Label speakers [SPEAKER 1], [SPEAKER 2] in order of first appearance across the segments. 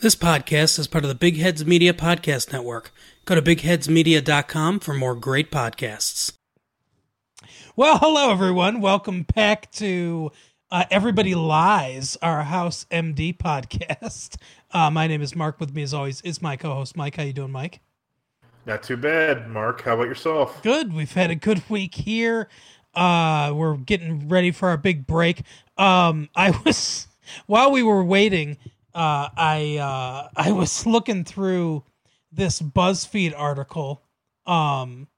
[SPEAKER 1] This podcast is part of the Big Heads Media Podcast Network. Go to bigheadsmedia.com for more great podcasts. Well, hello, everyone. Welcome back to uh, Everybody Lies, our House MD podcast. Uh, my name is Mark. With me, as always, is my co-host Mike. How you doing, Mike?
[SPEAKER 2] Not too bad, Mark. How about yourself?
[SPEAKER 1] Good. We've had a good week here. Uh, we're getting ready for our big break. Um, I was while we were waiting, uh, I uh, I was looking through this BuzzFeed article. Um,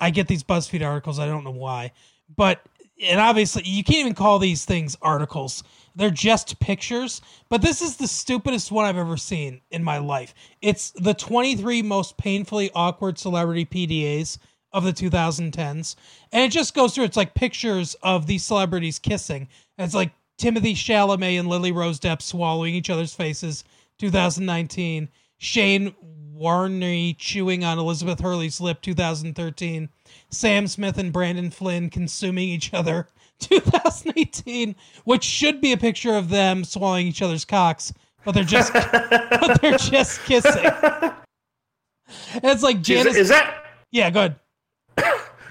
[SPEAKER 1] I get these BuzzFeed articles. I don't know why, but and obviously you can't even call these things articles. They're just pictures. But this is the stupidest one I've ever seen in my life. It's the 23 most painfully awkward celebrity PDAs of the 2010s, and it just goes through. It's like pictures of these celebrities kissing. And it's like Timothée Chalamet and Lily Rose Depp swallowing each other's faces, 2019. Shane Warne chewing on Elizabeth Hurley's lip, 2013. Sam Smith and Brandon Flynn consuming each other, 2018, which should be a picture of them swallowing each other's cocks, but they're just but they're just kissing. And it's like Janice.
[SPEAKER 2] Is, is that?
[SPEAKER 1] Yeah, go ahead.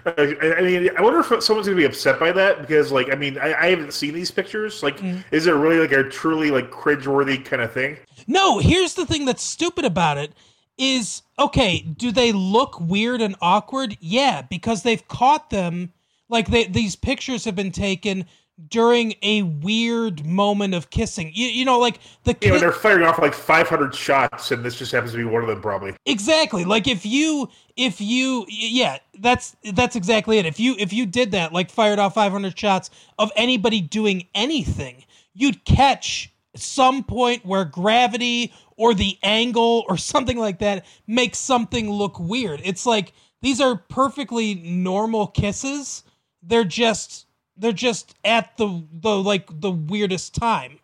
[SPEAKER 2] I mean, I wonder if someone's gonna be upset by that because, like, I mean, I, I haven't seen these pictures. Like, mm. is it really like a truly like cringeworthy kind of thing?
[SPEAKER 1] No. Here's the thing that's stupid about it is okay. Do they look weird and awkward? Yeah, because they've caught them. Like they, these pictures have been taken during a weird moment of kissing. You, you know, like the
[SPEAKER 2] you they're firing off like 500 shots, and this just happens to be one of them, probably.
[SPEAKER 1] Exactly. Like if you, if you, yeah, that's that's exactly it. If you if you did that, like fired off 500 shots of anybody doing anything, you'd catch some point where gravity or the angle or something like that makes something look weird. It's like these are perfectly normal kisses. They're just they're just at the the like the weirdest time.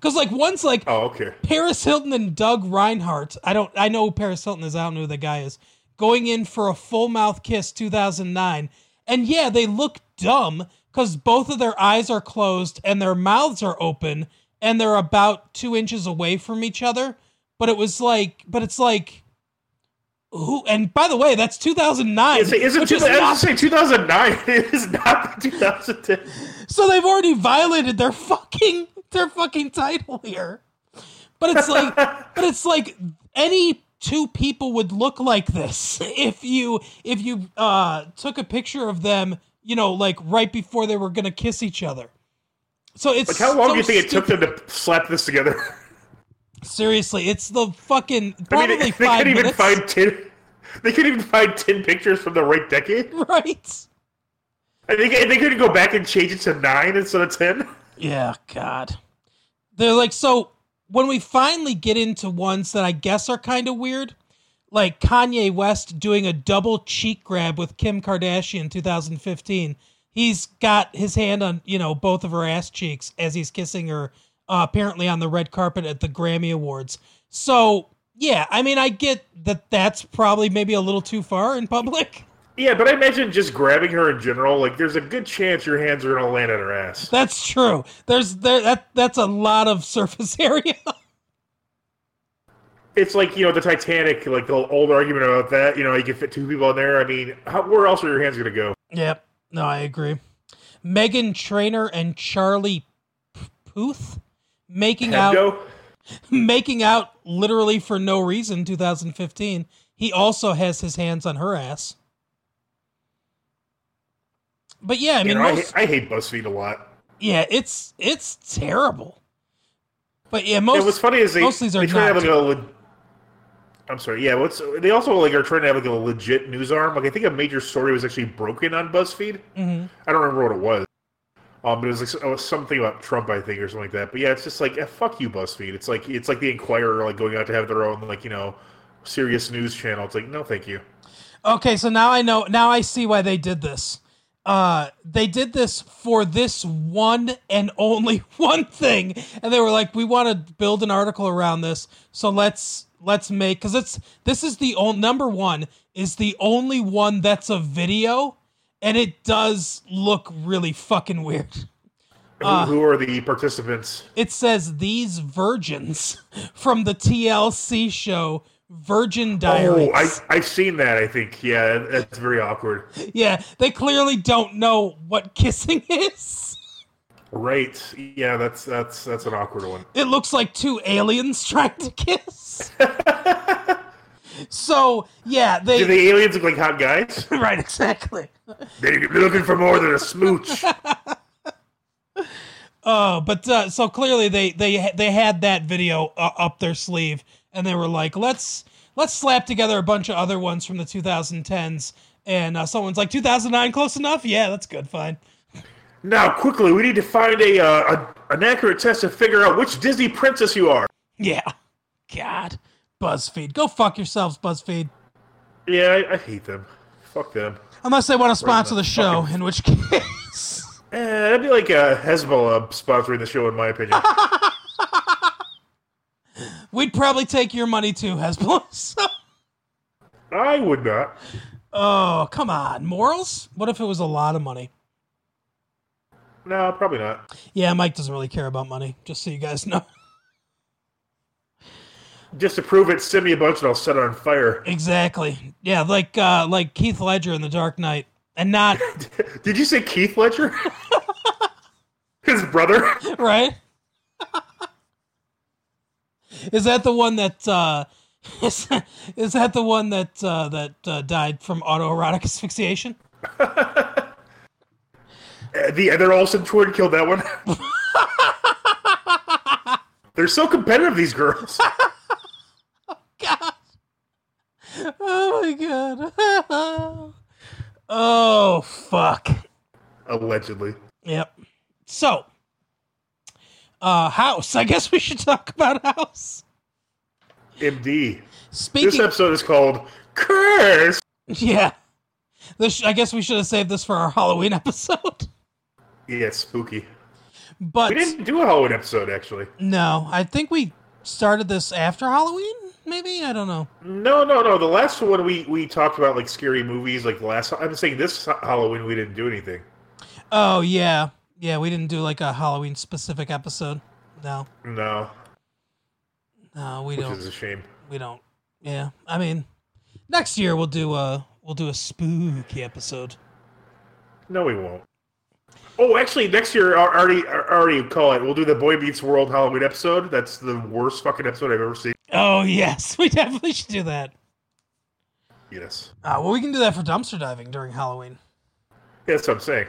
[SPEAKER 1] Cause like once like
[SPEAKER 2] oh okay.
[SPEAKER 1] Paris Hilton and Doug Reinhardt I don't I know Paris Hilton is I don't know who the guy is going in for a full mouth kiss 2009 and yeah they look dumb because both of their eyes are closed and their mouths are open and they're about two inches away from each other. But it was like but it's like who? And by the way, that's 2009.
[SPEAKER 2] Is it, is it two, I was say 2009. It is not 2010.
[SPEAKER 1] So they've already violated their fucking their fucking title here. But it's like, but it's like any two people would look like this if you if you uh took a picture of them, you know, like right before they were gonna kiss each other. So it's
[SPEAKER 2] like how long
[SPEAKER 1] so
[SPEAKER 2] do you think stupid. it took them to slap this together?
[SPEAKER 1] Seriously, it's the fucking probably I mean, they, five
[SPEAKER 2] they
[SPEAKER 1] minutes.
[SPEAKER 2] Even find ten, they couldn't even find ten pictures from the right decade.
[SPEAKER 1] Right.
[SPEAKER 2] I think they couldn't go back and change it to nine instead of ten.
[SPEAKER 1] Yeah, God. They're like so. When we finally get into ones that I guess are kind of weird, like Kanye West doing a double cheek grab with Kim Kardashian 2015. He's got his hand on you know both of her ass cheeks as he's kissing her uh, apparently on the red carpet at the Grammy Awards. So, yeah, I mean, I get that that's probably maybe a little too far in public.
[SPEAKER 2] Yeah, but I imagine just grabbing her in general, like there's a good chance your hands are gonna land on her ass.
[SPEAKER 1] That's true. There's there that that's a lot of surface area.
[SPEAKER 2] it's like you know the Titanic, like the old argument about that. You know, you can fit two people in there. I mean, how, where else are your hands gonna go?
[SPEAKER 1] Yep. No, I agree. Meghan Trainor and Charlie Puth making out making out literally for no reason 2015 he also has his hands on her ass. But yeah i mean
[SPEAKER 2] you know, most, I, I, hate buzzfeed a lot.
[SPEAKER 1] Yeah it's it's terrible. But yeah most
[SPEAKER 2] yeah, what's funny is they, most of these are they try to have like a le- i'm sorry yeah what's they also like are trying to have like a legit news arm. Like i think a major story was actually broken on buzzfeed.
[SPEAKER 1] Mm-hmm.
[SPEAKER 2] i don't remember what it was um, but it was like it was something about Trump, I think, or something like that. But yeah, it's just like eh, fuck you, BuzzFeed. It's like it's like the Inquirer, like going out to have their own like you know serious news channel. It's like no, thank you.
[SPEAKER 1] Okay, so now I know. Now I see why they did this. Uh, they did this for this one and only one thing, and they were like, "We want to build an article around this, so let's let's make because it's this is the only number one is the only one that's a video and it does look really fucking weird.
[SPEAKER 2] Who, uh, who are the participants?
[SPEAKER 1] It says these virgins from the TLC show Virgin oh, Diaries.
[SPEAKER 2] Oh, I I've seen that. I think yeah, that's very awkward.
[SPEAKER 1] yeah, they clearly don't know what kissing is.
[SPEAKER 2] Right? Yeah, that's that's that's an awkward one.
[SPEAKER 1] It looks like two aliens trying to kiss. So yeah, they
[SPEAKER 2] Do the aliens look like hot guys?
[SPEAKER 1] right exactly.
[SPEAKER 2] They're looking for more than a smooch.
[SPEAKER 1] Oh, but uh, so clearly they they they had that video uh, up their sleeve, and they were like, let's let's slap together a bunch of other ones from the 2010s. And uh, someone's like, 2009, close enough? Yeah, that's good, fine.
[SPEAKER 2] Now, quickly, we need to find a, uh, a an accurate test to figure out which Disney princess you are.
[SPEAKER 1] Yeah, God, BuzzFeed, go fuck yourselves, BuzzFeed.
[SPEAKER 2] Yeah, I, I hate them. Fuck them.
[SPEAKER 1] Unless they want to sponsor
[SPEAKER 2] the
[SPEAKER 1] show,
[SPEAKER 2] fucking-
[SPEAKER 1] in which case,
[SPEAKER 2] Eh, that'd be like uh, Hezbollah sponsoring the show, in my opinion.
[SPEAKER 1] we'd probably take your money too, Hezbollah. So-
[SPEAKER 2] I would not.
[SPEAKER 1] oh, come on, morals? What if it was a lot of money?
[SPEAKER 2] No, probably not.
[SPEAKER 1] Yeah, Mike doesn't really care about money, just so you guys know.
[SPEAKER 2] Just to prove it, send me a bunch and I'll set it on fire.
[SPEAKER 1] Exactly. Yeah, like uh like Keith Ledger in The Dark Knight. And not
[SPEAKER 2] Did you say Keith Ledger? His brother?
[SPEAKER 1] right? is that the one that uh is, is that the one that uh that uh, died from autoerotic asphyxiation?
[SPEAKER 2] Uh, The other Olsen twin killed that one. They're so competitive, these girls.
[SPEAKER 1] God. Oh my god. oh fuck.
[SPEAKER 2] Allegedly.
[SPEAKER 1] Yep. So, uh House. I guess we should talk about House.
[SPEAKER 2] MD. This episode is called Curse.
[SPEAKER 1] Yeah. This, I guess we should have saved this for our Halloween episode.
[SPEAKER 2] Yeah, spooky.
[SPEAKER 1] But
[SPEAKER 2] We didn't do a Halloween episode, actually.
[SPEAKER 1] no, I think we started this after Halloween. Maybe I don't know.
[SPEAKER 2] No, no, no. The last one we, we talked about like scary movies. Like the last, I'm saying this Halloween we didn't do anything.
[SPEAKER 1] Oh yeah, yeah. We didn't do like a Halloween specific episode. No,
[SPEAKER 2] No,
[SPEAKER 1] no, we
[SPEAKER 2] which
[SPEAKER 1] don't.
[SPEAKER 2] is a shame.
[SPEAKER 1] We don't. Yeah, I mean, next year we'll do a we'll do a spooky episode.
[SPEAKER 2] No, we won't. Oh, actually, next year, I already, I already call it. We'll do the Boy Meets World Halloween episode. That's the worst fucking episode I've ever seen.
[SPEAKER 1] Oh yes, we definitely should do that.
[SPEAKER 2] Yes,
[SPEAKER 1] Uh, well, we can do that for dumpster diving during Halloween.
[SPEAKER 2] yeah, that's what I'm saying.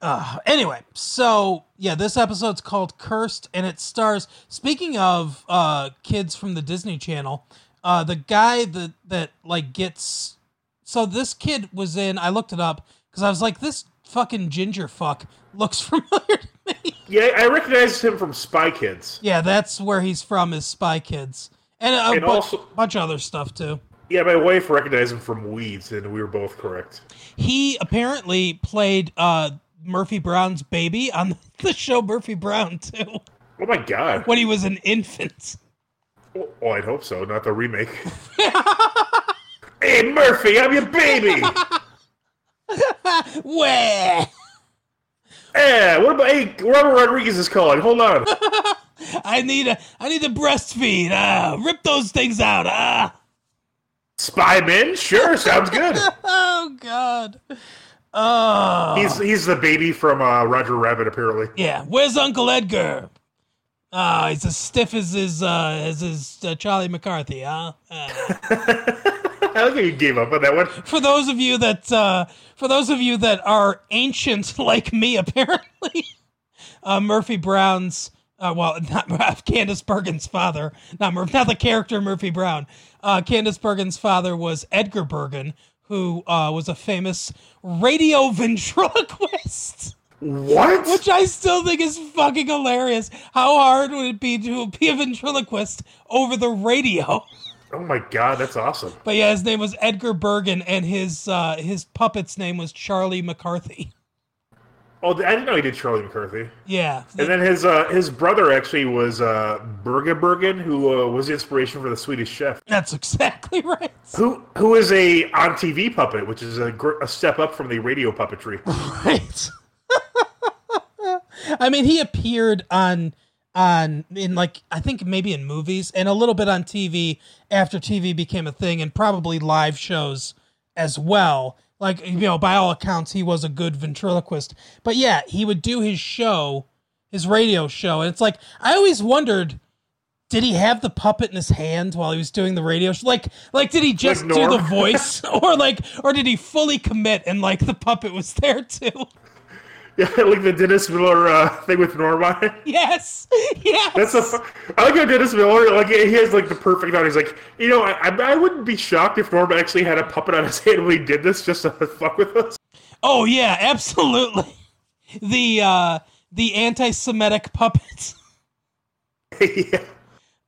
[SPEAKER 1] Uh, anyway, so yeah, this episode's called Cursed, and it stars. Speaking of uh, kids from the Disney Channel, uh, the guy that that like gets. So this kid was in. I looked it up because I was like, this fucking ginger fuck looks familiar to me.
[SPEAKER 2] Yeah, I recognize him from Spy Kids.
[SPEAKER 1] yeah, that's where he's from. Is Spy Kids, and a
[SPEAKER 2] And
[SPEAKER 1] bu-
[SPEAKER 2] also-
[SPEAKER 1] bunch of other stuff too.
[SPEAKER 2] Yeah, my wife recognized him from Weeds, and we were both correct.
[SPEAKER 1] He apparently played uh, Murphy Brown's baby on the show Murphy Brown too
[SPEAKER 2] Oh my god!
[SPEAKER 1] when he was an infant.
[SPEAKER 2] Oh, oh, I'd hope so. Not the remake. hey, Murphy, I'm your baby.
[SPEAKER 1] Where?
[SPEAKER 2] Yeah, what about hey Robert Rodriguez is calling? Hold on.
[SPEAKER 1] I need a I need to breastfeed. Ah, rip those things out. Ah.
[SPEAKER 2] Spyman? Sure, sounds good.
[SPEAKER 1] Oh God. Oh.
[SPEAKER 2] He's he's the baby from uh, Roger Rabbit, apparently.
[SPEAKER 1] yeah. Where's Uncle Edgar? Ah, he's as stiff as his uh as his uh, Charlie McCarthy. Huh? Ah.
[SPEAKER 2] I like how you gave up on that one.
[SPEAKER 1] for those of you that uh for those of you that are ancient like me, apparently, uh, Murphy Brown's. Uh, well, not Candice Bergen's father, not Mur- not the character Murphy Brown. Uh, Candice Bergen's father was Edgar Bergen, who uh, was a famous radio ventriloquist,
[SPEAKER 2] What?
[SPEAKER 1] which I still think is fucking hilarious. How hard would it be to be a ventriloquist over the radio?
[SPEAKER 2] Oh my god, that's awesome.
[SPEAKER 1] But yeah, his name was Edgar Bergen, and his uh, his puppet's name was Charlie McCarthy.
[SPEAKER 2] Oh, I didn't know he did Charlie McCarthy.
[SPEAKER 1] Yeah,
[SPEAKER 2] And then his uh, his brother actually was uh, Berge Bergen, who uh, was the inspiration for the Swedish Chef,
[SPEAKER 1] that's exactly right.
[SPEAKER 2] who who is a on TV puppet, which is a, gr- a step up from the radio puppetry.
[SPEAKER 1] Right. I mean, he appeared on on in like I think maybe in movies and a little bit on TV after TV became a thing and probably live shows as well. Like you know, by all accounts, he was a good ventriloquist. But yeah, he would do his show, his radio show, and it's like I always wondered. Did he have the puppet in his hand while he was doing the radio show? Like, like did he just
[SPEAKER 2] Like
[SPEAKER 1] do the voice, or like, or did he fully commit and like the puppet was there too?
[SPEAKER 2] Yeah, like the Dennis Miller uh, thing with Norma.
[SPEAKER 1] Yes, yes.
[SPEAKER 2] That's a. I like how Dennis Miller, like he has like the perfect amount. He's like, you know, I, I I wouldn't be shocked if Norma actually had a puppet on his hand when he did this just to fuck with us.
[SPEAKER 1] Oh yeah, absolutely. The uh the anti-Semitic puppets.
[SPEAKER 2] yeah,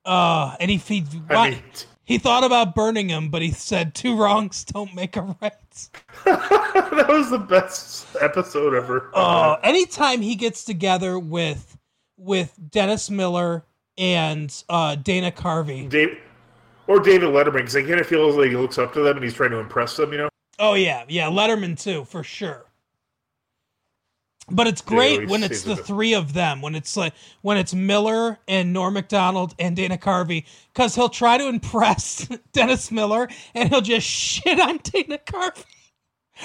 [SPEAKER 1] Uh, and he he,
[SPEAKER 2] I mean,
[SPEAKER 1] he thought about burning him, but he said two wrongs don't make a right.
[SPEAKER 2] that was the best episode ever.
[SPEAKER 1] Uh, anytime he gets together with with Dennis Miller and uh, Dana Carvey.
[SPEAKER 2] Dave or David Letterman, because I kind of feels like he looks up to them and he's trying to impress them. You know,
[SPEAKER 1] Oh yeah, yeah, Letterman too for sure. But it's great
[SPEAKER 2] he
[SPEAKER 1] when it's the three of them. When it's like when it's Miller and Norm Macdonald and Dana Carvey, because he'll try to impress Dennis Miller and he'll just shit on Dana Carvey,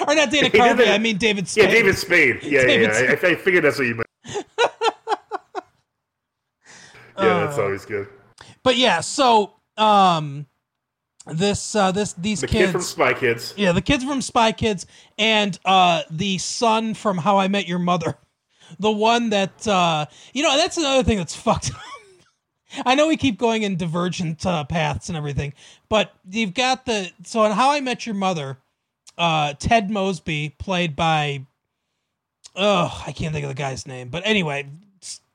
[SPEAKER 1] or not Dana Carvey. I mean David Spade.
[SPEAKER 2] yeah, David Spade. Yeah,
[SPEAKER 1] David
[SPEAKER 2] yeah. I, I figured that's what you meant. yeah, that's
[SPEAKER 1] Uh,
[SPEAKER 2] always good.
[SPEAKER 1] But yeah, so um, this uh, this these
[SPEAKER 2] The
[SPEAKER 1] kids
[SPEAKER 2] kid from Spy Kids.
[SPEAKER 1] Yeah, the kids from Spy Kids and uh the son from How I Met Your Mother. The one that uh you know, that's another thing that's fucked up. I know we keep going in divergent uh, paths and everything, but you've got the so in How I Met Your Mother, uh Ted Mosby played by oh, I can't think of the guy's name, but anyway,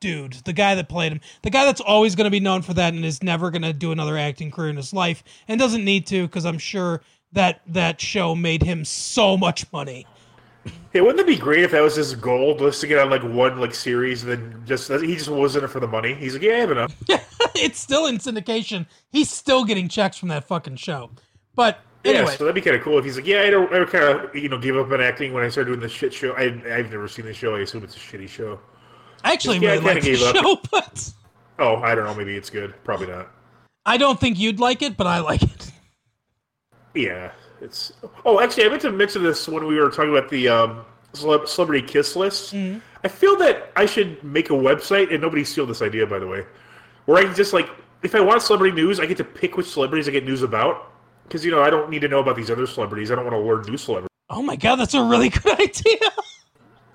[SPEAKER 1] dude, the guy that played him, the guy that's always going to be known for that and is never going to do another acting career in his life and doesn't need to because I'm sure that that show made him so much money.
[SPEAKER 2] Hey, wouldn't it be great if that was his goal, just to get on like one like series, and then just he just wasn't it for the money? He's like, yeah, I have enough.
[SPEAKER 1] it's still in syndication. He's still getting checks from that fucking show. But
[SPEAKER 2] Yeah,
[SPEAKER 1] anyway,
[SPEAKER 2] so that'd be kind of cool if he's like, yeah, I don't, I kind of you know gave up on acting when I started doing the shit show. I, I've never seen the show. I assume it's a shitty show.
[SPEAKER 1] I actually
[SPEAKER 2] yeah, I
[SPEAKER 1] really like the
[SPEAKER 2] gave up.
[SPEAKER 1] show, but
[SPEAKER 2] Oh, I don't know. Maybe it's good. Probably not.
[SPEAKER 1] I don't think you'd like it, but I like it.
[SPEAKER 2] Yeah, it's. Oh, actually, I meant to mention this when we were talking about the um, celebrity kiss list.
[SPEAKER 1] Mm-hmm.
[SPEAKER 2] I feel that I should make a website, and nobody steal this idea, by the way, where I can just like, if I want celebrity news, I get to pick which celebrities I get news about. Because you know, I don't need to know about these other celebrities. I don't want to learn new celebrities.
[SPEAKER 1] Oh my god, that's a really good idea.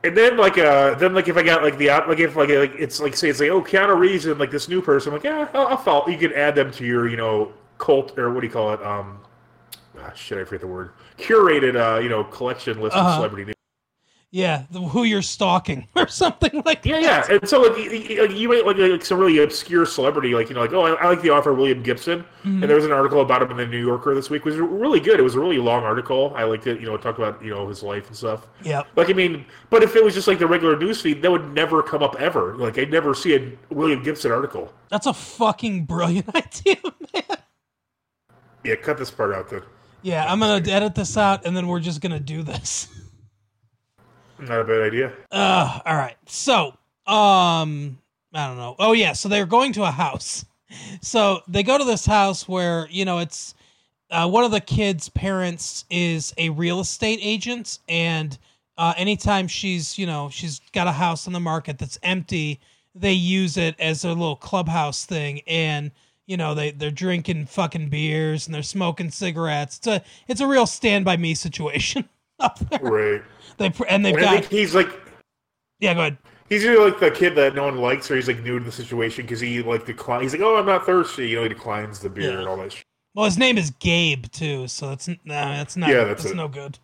[SPEAKER 2] And then like uh then like if I got like the op- like if like, like it's like say it's like oh Keanu Reeves and like this new person I'm like yeah I'll, I'll follow you can add them to your you know cult or what do you call it um ah, shit I forget the word curated uh you know collection list
[SPEAKER 1] Uh-huh.
[SPEAKER 2] of celebrity news.
[SPEAKER 1] Yeah, the, who you're stalking or something like
[SPEAKER 2] Yeah,
[SPEAKER 1] that.
[SPEAKER 2] yeah, yeah. and so like, y- y- you might like, like some really obscure celebrity, like you know, like oh, I, I like the author William Gibson, mm-hmm. and there was an article about him in the New Yorker this week. It was really good. It was a really long article. I liked it. You know, it talked about you know his life and stuff.
[SPEAKER 1] Yeah.
[SPEAKER 2] Like I mean, but if it was just like the regular newsfeed, that would never come up ever. Like I'd never see a William Gibson article.
[SPEAKER 1] That's a fucking brilliant idea, man.
[SPEAKER 2] Yeah, cut this part out then.
[SPEAKER 1] Yeah, I'm gonna edit this out and then we're just gonna do this.
[SPEAKER 2] Not a bad idea.
[SPEAKER 1] Uh, all right. So, um, I don't know. Oh yeah, so they're going to a house. So they go to this house where you know it's uh, one of the kids' parents is a real estate agent, and uh, anytime she's you know she's got a house on the market that's empty, they use it as a little clubhouse thing, and you know they they're drinking fucking beers and they're smoking cigarettes. It's a it's a real stand by me situation up there.
[SPEAKER 2] Right.
[SPEAKER 1] They and they've
[SPEAKER 2] And
[SPEAKER 1] got
[SPEAKER 2] he's like
[SPEAKER 1] yeah. Go ahead.
[SPEAKER 2] he's either like the kid that no one likes, or he's like new to the situation because he like decline. He's like, oh, I'm not thirsty. You know, he declines the beer
[SPEAKER 1] Yeah.
[SPEAKER 2] and all that. shit.
[SPEAKER 1] Well, his name is Gabe too, so that's nah, that's not
[SPEAKER 2] Yeah, that's
[SPEAKER 1] that's no good.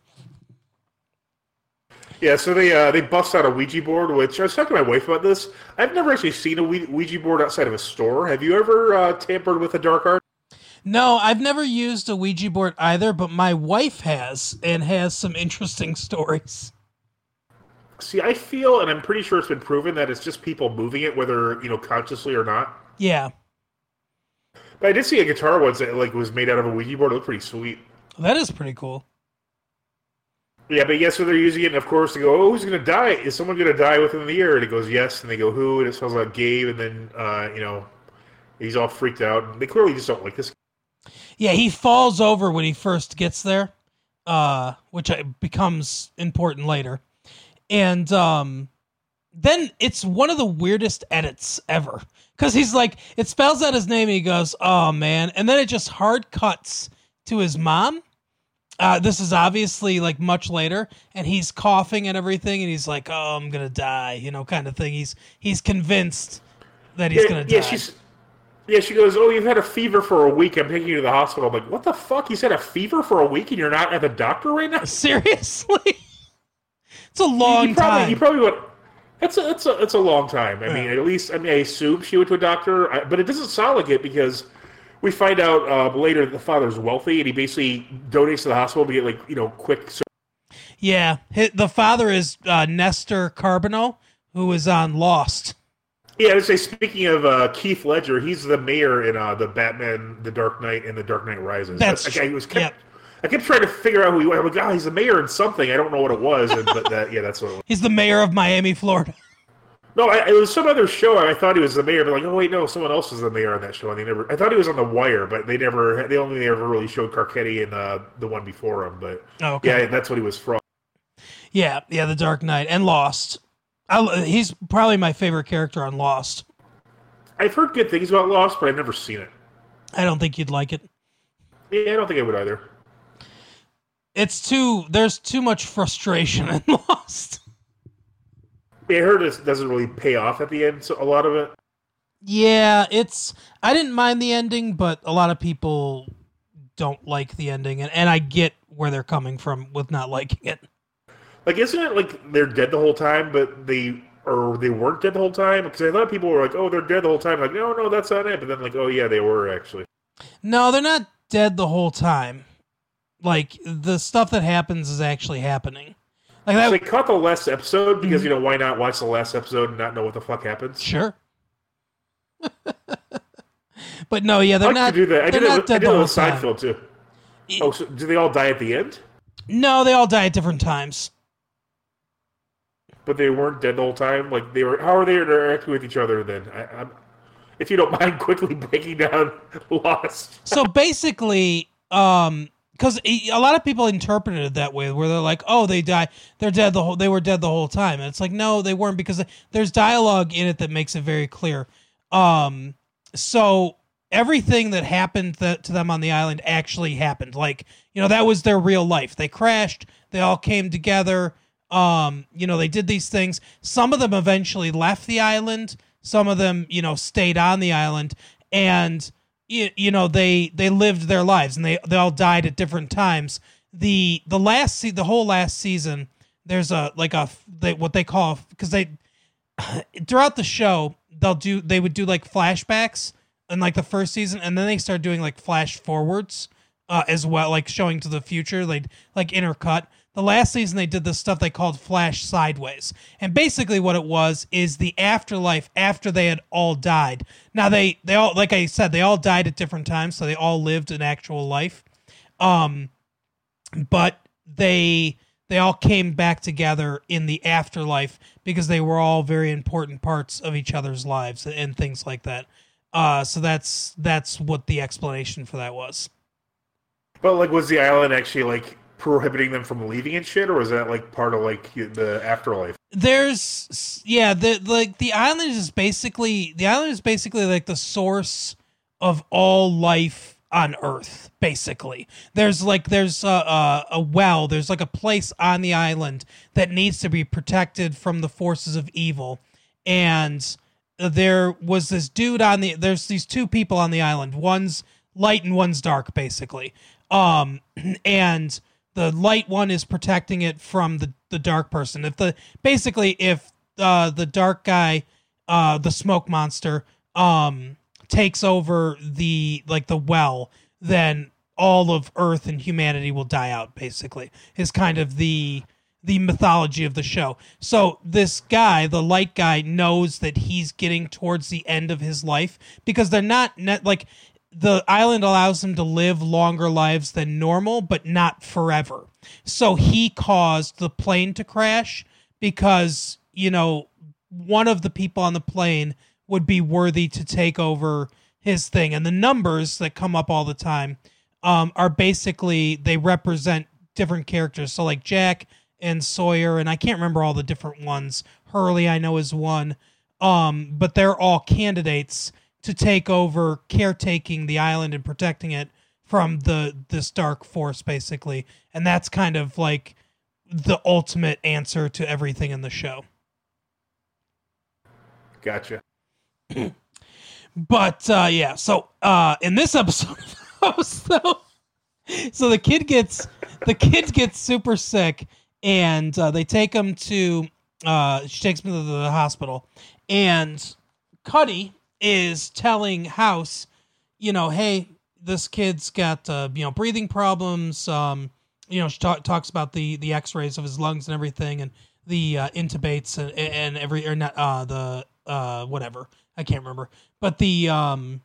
[SPEAKER 2] Yeah, so they uh, they bust out a Ouija board, which I was talking to my wife about this. I've never actually seen a Ouija Ouija board outside of a store. Have you ever uh, tampered with a dark art?
[SPEAKER 1] No, I've never used a Ouija board either, but my wife has and has some interesting stories.
[SPEAKER 2] See, I feel, and I'm pretty sure it's been proven that it's just people moving it, whether you know consciously or not.
[SPEAKER 1] Yeah,
[SPEAKER 2] But I did see a guitar once that like was made out of a Ouija board. It looked pretty sweet.
[SPEAKER 1] that is pretty cool.
[SPEAKER 2] Yeah, but yes, so they're using it, and of course they go, "Oh, who's going to die? Is someone going to die within the year?" And it goes, "Yes," and they go, "Who?" And it sounds like Gabe, and then uh, you know, he's all freaked out. They clearly just don't like this.
[SPEAKER 1] Yeah, he falls over when he first gets there, uh, which becomes important later, and um, then it's one of the weirdest edits ever. Because he's like, it spells out his name, and he goes, "Oh man," and then it just hard cuts to his mom. Uh, this is obviously like much later, and he's coughing and everything, and he's like, "Oh, I'm gonna die," you know, kind of thing. He's he's convinced that he's
[SPEAKER 2] yeah,
[SPEAKER 1] gonna
[SPEAKER 2] yeah,
[SPEAKER 1] die.
[SPEAKER 2] She's, yeah, she goes, "Oh, you've had a fever for a week. I'm taking you to the hospital." I'm like, "What the fuck? He's had a fever for a week, and you're not at the doctor right now?"
[SPEAKER 1] Seriously, it's a long
[SPEAKER 2] you probably,
[SPEAKER 1] time.
[SPEAKER 2] You probably went. That's a that's a that's a long time. I yeah. mean, at least I mean, I assume she went to a doctor, but it doesn't sound like it because we find out uh, later that the father's wealthy and he basically donates to the hospital to get like you know quick.
[SPEAKER 1] Yeah, the father is uh, Nestor Carbonell, who is on Lost.
[SPEAKER 2] Yeah, I would say speaking of uh, Keith Ledger, he's the mayor in uh, the Batman, The Dark Knight, and The Dark Knight Rises.
[SPEAKER 1] That's
[SPEAKER 2] I, I was kept, yep. I kept trying to figure out who he was. I'm like, oh, he's the mayor in something. I don't know what it was, and, but that, yeah, that's what it was.
[SPEAKER 1] He's the mayor of Miami, Florida.
[SPEAKER 2] No, I, it was some other show. I thought he was the mayor, but like, oh wait, no, someone else was the mayor on that show, and they never. I thought he was on The Wire, but they never. They only ever really showed Carcetti and uh, the one before him. But
[SPEAKER 1] oh, okay.
[SPEAKER 2] yeah, that's what he was from.
[SPEAKER 1] Yeah, yeah, The Dark Knight and Lost. I, he's probably my favorite character on Lost.
[SPEAKER 2] I've heard good things about Lost, but I've never seen it.
[SPEAKER 1] I don't think you'd like it.
[SPEAKER 2] Yeah, I don't think I would either.
[SPEAKER 1] It's too. There's too much frustration in Lost.
[SPEAKER 2] I heard it doesn't really pay off at the end. So a lot of it.
[SPEAKER 1] Yeah, it's. I didn't mind the ending, but a lot of people don't like the ending, and, and I get where they're coming from with not liking it.
[SPEAKER 2] Like, isn't it like they're dead the whole time, but they or they weren't dead the whole time? Because I thought people were like, "Oh, they're dead the whole time." Like, no, no, that's not it. But then, like, oh yeah, they were actually.
[SPEAKER 1] No, they're not dead the whole time. Like the stuff that happens is actually happening.
[SPEAKER 2] Like that, so they caught the last episode because mm-hmm. you know why not watch the last episode and not know what the fuck happens?
[SPEAKER 1] Sure. but no, yeah, they're
[SPEAKER 2] I
[SPEAKER 1] not.
[SPEAKER 2] do that. I
[SPEAKER 1] did
[SPEAKER 2] it.
[SPEAKER 1] I
[SPEAKER 2] did it with Seinfeld too. Oh, so do they all die at the end?
[SPEAKER 1] No, they all die at different times.
[SPEAKER 2] But they weren't dead the whole time. Like they were. How are they interacting with each other then? I, if you don't mind quickly breaking down Lost.
[SPEAKER 1] so basically, um, because a lot of people interpreted it that way, where they're like, "Oh, they die, they're dead the whole, they were dead the whole time," and it's like, no, they weren't, because there's dialogue in it that makes it very clear. Um, so everything that happened to them on the island actually happened. Like, you know, that was their real life. They crashed. They all came together. Um, you know, they did these things. Some of them eventually left the island. Some of them, you know, stayed on the island, and you, you know they they lived their lives and they they all died at different times. The the last se- the whole last season there's a like a they, what they call because they throughout the show they'll do they would do like flashbacks in like the first season and then they start doing like flash forwards uh, as well like showing to the future like like intercut the last season they did this stuff they called Flash Sideways. And basically what it was is the afterlife after they had all died. Now they they all like I said they all died at different times so they all lived an actual life. Um but they they all came back together in the afterlife because they were all very important parts of each other's lives and things like that. Uh so that's that's what the explanation for that was.
[SPEAKER 2] But like was the island actually like prohibiting them from leaving and shit, or was that like part of like the afterlife?
[SPEAKER 1] There's yeah, the like the island is basically the island is basically like the source of all life on Earth. Basically, there's like there's a, a, a well, there's like a place on the island that needs to be protected from the forces of evil, and there was this dude on the there's these two people on the island one's light and one's dark basically um and the light one is protecting it from the the dark person. If the basically if uh, the dark guy, uh, the smoke monster, um, takes over the like the well, then all of Earth and humanity will die out. Basically, is kind of the the mythology of the show. So this guy, the light guy, knows that he's getting towards the end of his life because they're not net like the island allows them to live longer lives than normal, but not forever. So he caused the plane to crash because, you know, one of the people on the plane would be worthy to take over his thing. And the numbers that come up all the time um, are basically, they represent different characters. So, like Jack and Sawyer, and I can't remember all the different ones. Hurley, I know, is one. Um, but they're all candidates to take over caretaking the island and protecting it from the this dark force basically. And that's kind of like the ultimate answer to everything in the show.
[SPEAKER 2] Gotcha.
[SPEAKER 1] but uh yeah so uh in this episode so so the kid gets the kid gets super sick and uh, they take him to uh she takes him to the hospital. And cuddy is telling house you know hey this kid's got uh, you know breathing problems um you know she ta- talks about the the x-rays of his lungs and everything and the uh, intubates and, and every or not uh the uh whatever. I can't remember. But the um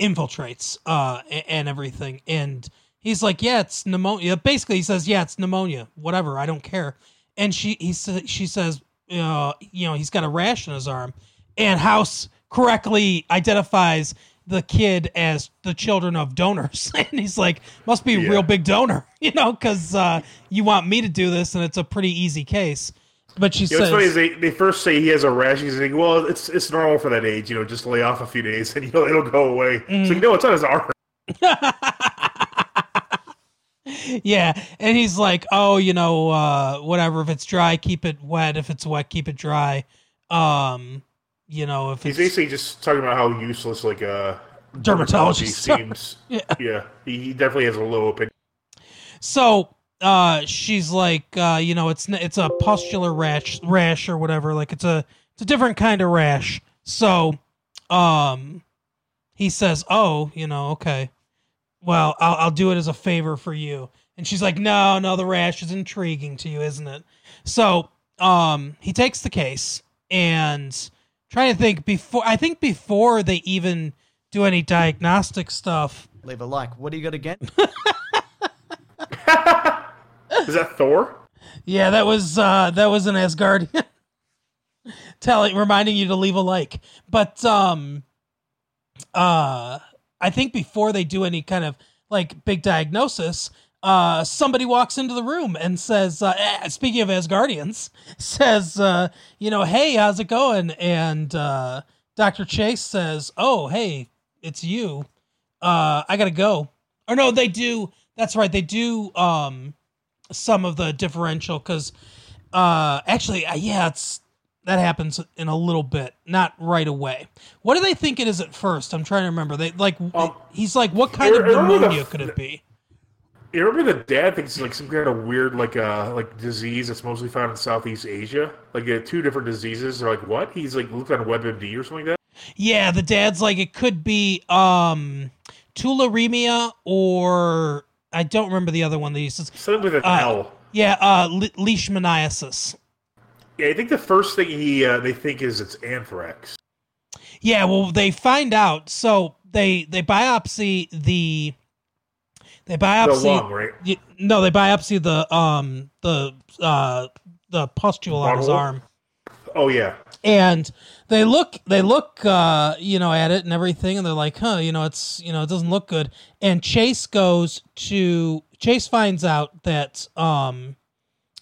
[SPEAKER 1] infiltrates uh and everything. And he's like yeah it's pneumonia basically he says yeah it's pneumonia whatever i don't care. And she he she says uh you know he's got a rash in his arm. And house correctly identifies the kid as the children of donors and he's like must be a
[SPEAKER 2] Yeah.
[SPEAKER 1] real big donor you know because uh you want me to do this and it's a pretty easy case but she
[SPEAKER 2] Yeah, what's
[SPEAKER 1] says
[SPEAKER 2] funny they, they first say he has a rash. He's like, well, it's it's normal for that age, you know, just lay off a few days and you know it'll go away. It's
[SPEAKER 1] Mm.
[SPEAKER 2] like, no, it's on his arm.
[SPEAKER 1] yeah and he's like oh you know uh whatever if it's dry keep it wet if it's wet keep it dry um you know if
[SPEAKER 2] He's
[SPEAKER 1] it's
[SPEAKER 2] basically just talking about how useless like uh
[SPEAKER 1] Dermatologist.
[SPEAKER 2] seems.
[SPEAKER 1] Yeah.
[SPEAKER 2] yeah, he, he definitely has a low opinion.
[SPEAKER 1] so uh she's like uh you know it's it's a pustular rash rash or whatever like it's a it's a different kind of rash so um he says oh you know okay well I'll, I'll do it as a favor for you and she's like no no the rash is intriguing to you isn't it so um he takes the case and trying to think before i think before they even do any diagnostic stuff
[SPEAKER 3] Leave a like. What do you got get?
[SPEAKER 2] Is that Thor?
[SPEAKER 1] Yeah, that was uh that was an Asgardian telling reminding you to leave a like. But um uh I think before they do any kind of like big diagnosis, uh somebody walks into the room and says uh eh, speaking of Asgardians, says uh you know, "Hey, how's it going?" and uh Dr. Chase says, "Oh, hey, it's you. Uh I got to go." Or no, they do that's right. They do um some of the differential because uh actually uh, yeah it's that happens in a little bit not right away what do they think it is at first i'm trying to remember they like
[SPEAKER 2] Um,
[SPEAKER 1] he's like what kind of
[SPEAKER 2] remember the-
[SPEAKER 1] pneumonia could it be
[SPEAKER 2] You remember the dad thinks it's like some kind of weird like uh like disease that's mostly found in Southeast Asia? Like uh, two different diseases. They're like, what? He's like looked on WebMD or something like that.
[SPEAKER 1] yeah the dad's like it could be um tularemia or i don't remember the other one that he says
[SPEAKER 2] Something with an
[SPEAKER 1] Uh,
[SPEAKER 2] L.
[SPEAKER 1] yeah uh le- leishmaniasis
[SPEAKER 2] Yeah, I think the first thing he uh, they think is it's anthrax.
[SPEAKER 1] Yeah, well, they find out. So they they biopsy the they
[SPEAKER 2] The
[SPEAKER 1] biopsy.
[SPEAKER 2] lung, right?
[SPEAKER 1] y- no, they biopsy the um the uh the pustule on his arm,
[SPEAKER 2] Oh yeah.
[SPEAKER 1] and they look they look uh you know at it and everything, and they're like, huh, you know, it's you know it doesn't look good. And Chase goes to Chase finds out that um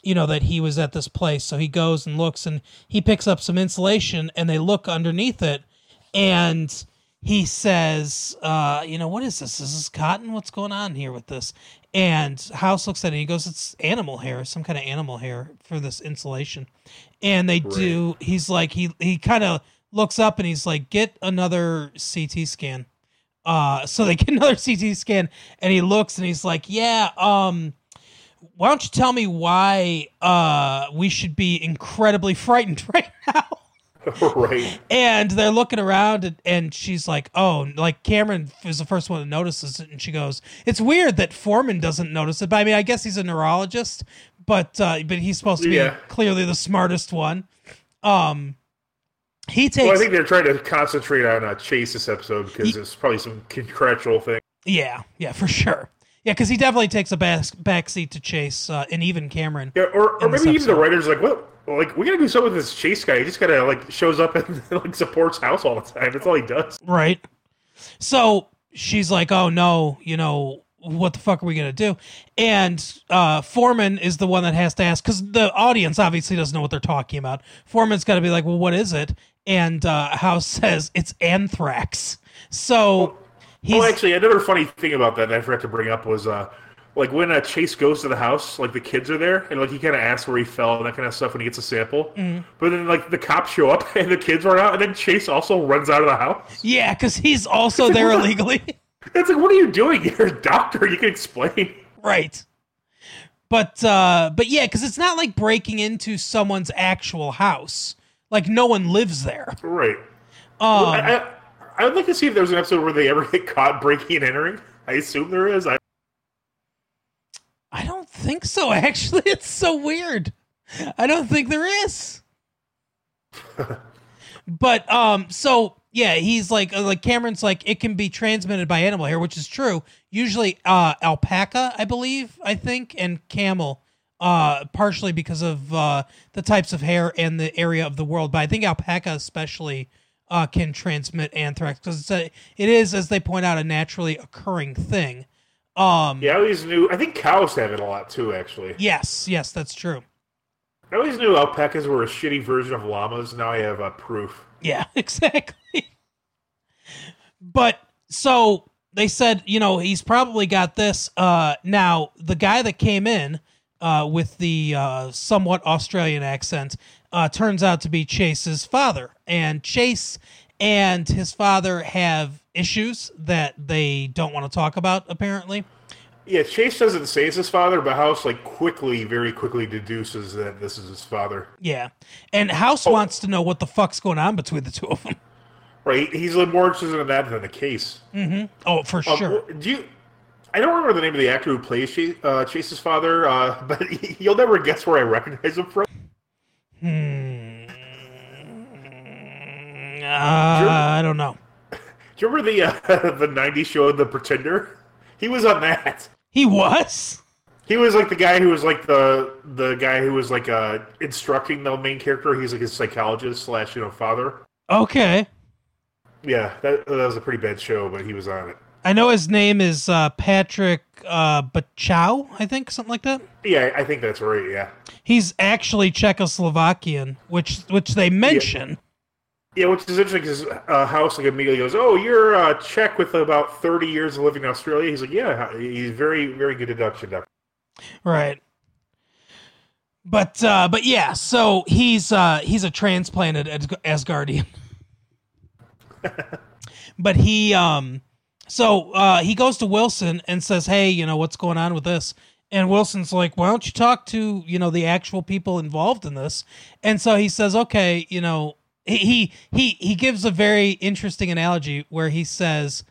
[SPEAKER 1] you know that he was at this place so he goes and looks and he picks up some insulation and they look underneath it and he says uh you know what is this? Is this cotton? What's going on here with this? And house looks at it and he goes it's animal hair some kind of animal hair for this insulation. And they do he's like he he kind of looks up and he's like get another ct scan. Uh so they get another ct scan and he looks and he's like yeah um why don't you tell me why uh we should be incredibly frightened right now
[SPEAKER 2] right.
[SPEAKER 1] and they're looking around and, and she's like oh like cameron is the first one that notices it and she goes it's weird that foreman doesn't notice it but i mean i guess he's a neurologist but uh but he's supposed to be
[SPEAKER 2] Yeah.
[SPEAKER 1] clearly the smartest one um he takes.
[SPEAKER 2] Well, I think they're trying to concentrate on uh, Chase this episode because it's probably some contractual thing.
[SPEAKER 1] yeah, yeah, for sure. Yeah, because he definitely takes a back backseat to Chase uh, and even Cameron.
[SPEAKER 2] Yeah, or, or maybe even the writers like, what? Well, like we gotta do something with this Chase guy. He just kind of like shows up and like supports House all the time. That's all he does.
[SPEAKER 1] Right. So she's like, "Oh no, you know what the fuck are we gonna do?" And uh, Foreman is the one that has to ask because the audience obviously doesn't know what they're talking about. Foreman's got to be like, "Well, what is it?" And uh, House says it's anthrax. So he's
[SPEAKER 2] Oh, actually, another funny thing about that, that I forgot to bring up was uh, like when uh, Chase goes to the house, like the kids are there, and like he kind of asks where he fell and that kind of stuff when he gets a sample.
[SPEAKER 1] Mm-hmm.
[SPEAKER 2] But then like the cops show up and the kids run out, and then Chase also runs out of the house.
[SPEAKER 1] yeah, because he's also there illegally.
[SPEAKER 2] It's like, what are you doing? You're a doctor. You can explain.
[SPEAKER 1] right. But uh, but yeah, because it's not like breaking into someone's actual house. Like no one lives there.
[SPEAKER 2] Right.
[SPEAKER 1] Um,
[SPEAKER 2] I, I, I would like to see if there's an episode where they ever get caught breaking and entering. I assume there is. I,
[SPEAKER 1] I don't think so. Actually, it's so weird. I don't think there is. but um, so yeah, he's like uh, like Cameron's like it can be transmitted by animal hair, which is true. Usually, uh, alpaca, I believe, I think, and camel. Uh, partially because of uh, the types of hair and the area of the world, but I think alpaca especially uh, can transmit anthrax because it's a, it is, as they point out, a naturally occurring thing. Um,
[SPEAKER 2] yeah, I always knew. I think cows have it a lot too. Actually,
[SPEAKER 1] Yes, yes, that's true.
[SPEAKER 2] I always knew alpacas were a shitty version of llamas. Now I have uh, proof.
[SPEAKER 1] Yeah, exactly. But so they said, you know, he's probably got this. Uh, now, the guy that came in uh, with the uh, somewhat Australian accent uh, turns out to be Chase's father. And Chase and his father have issues that they don't want to talk about, apparently.
[SPEAKER 2] Yeah, Chase doesn't say it's his father, but House like quickly, very quickly deduces that this is his father.
[SPEAKER 1] Yeah. And House wants to know what the fuck's going on between the two of them.
[SPEAKER 2] Right? He's more interested in that than the case. Mm-hmm.
[SPEAKER 1] Oh, for
[SPEAKER 2] Um,
[SPEAKER 1] sure.
[SPEAKER 2] Do you? I don't remember the name of the actor who plays Chase, uh, Chase's father, uh, but you'll never guess where I recognize him from.
[SPEAKER 1] Hmm. Uh, I don't know.
[SPEAKER 2] Do you remember the uh, the '90s show The Pretender? He was on that.
[SPEAKER 1] He was.
[SPEAKER 2] He was like the guy who was like the the guy who was like uh, instructing the main character. He's like his psychologist slash you know father.
[SPEAKER 1] Okay.
[SPEAKER 2] Yeah, that, that was a pretty bad show, but he was on it.
[SPEAKER 1] I know his name is uh, Patrick uh, Bauchau, I think, something like that.
[SPEAKER 2] Yeah, I think that's right. Yeah,
[SPEAKER 1] He's actually Czechoslovakian, which which they mention.
[SPEAKER 2] yeah. Which is interesting because uh, House like immediately goes, "Oh, you're uh, Czech with about 30 years of living in Australia." He's like, "Yeah, he's very very good deduction."
[SPEAKER 1] Right. But uh, but yeah, so he's uh, he's a transplanted As- Asgardian. but he um so uh, he goes to Wilson and says, "Hey, you know what's going on with this?" And Wilson's like, "Why don't you talk to you know the actual people involved in this?" And so he says, "Okay, you know." He he he, he gives a very interesting analogy where he says,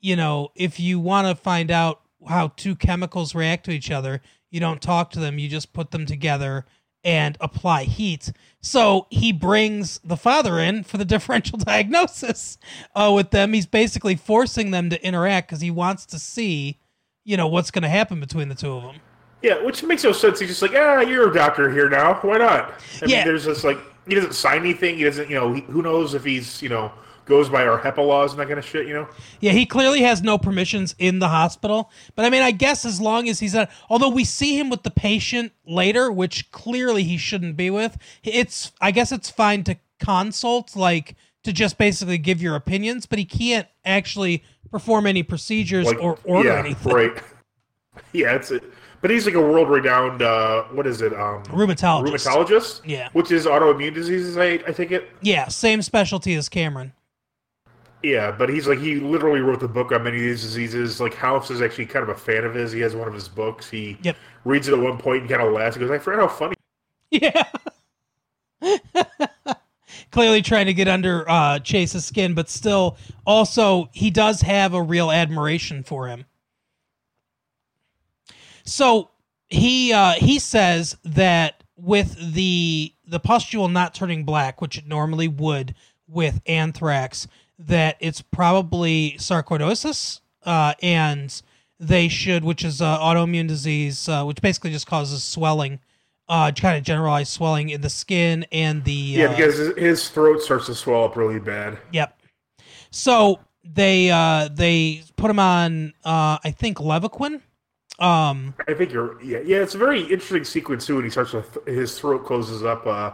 [SPEAKER 1] you know, if you want to find out how two chemicals react to each other, you don't talk to them, you just put them together and apply heat. So he brings the father in for the differential diagnosis uh, with them. He's basically forcing them to interact because he wants to see, you know, what's going to happen between the two of them.
[SPEAKER 2] Yeah, which makes no sense. He's just like, "Ah, you're a doctor here now. Why not?" I
[SPEAKER 1] Yeah.
[SPEAKER 2] mean, there's this like he doesn't sign anything. He doesn't, you know, he, who knows if he's you know goes by our HIPAA laws and that kind of shit. You know.
[SPEAKER 1] Yeah, he clearly has no permissions in the hospital. But I mean, I guess as long as he's at, although we see him with the patient later, which clearly he shouldn't be with, it's, I guess it's fine to consult, like to just basically give your opinions, but he can't actually perform any procedures
[SPEAKER 2] like
[SPEAKER 1] or order
[SPEAKER 2] yeah,
[SPEAKER 1] anything.
[SPEAKER 2] Right. Yeah, it's it. But he's like a world-renowned. Uh, what is it? Um,
[SPEAKER 1] Rheumatologist.
[SPEAKER 2] Rheumatologist.
[SPEAKER 1] Yeah.
[SPEAKER 2] Which is autoimmune diseases. I I think it.
[SPEAKER 1] Yeah, same specialty as Cameron.
[SPEAKER 2] Yeah, but he's like he literally wrote the book on many of these diseases. Like House is actually kind of a fan of his. He has one of his books. He
[SPEAKER 1] Yep.
[SPEAKER 2] reads it at one point and kind of laughs. He goes, "I forgot how funny."
[SPEAKER 1] Yeah. Clearly trying to get under uh, Chase's skin, but still, also, he does have a real admiration for him. So he uh, he says that with the the pustule not turning black, which it normally would with anthrax that it's probably sarcoidosis, uh, and they should, which is uh, autoimmune disease, uh, which basically just causes swelling, uh, kind of generalized swelling in the skin and the
[SPEAKER 2] Yeah,
[SPEAKER 1] uh,
[SPEAKER 2] because his- throat starts to swell up really bad.
[SPEAKER 1] Yep. So they uh they put him on uh I think Levaquin. Um
[SPEAKER 2] I think you're yeah yeah. It's a very interesting sequence too when he starts with his throat closes up. Uh,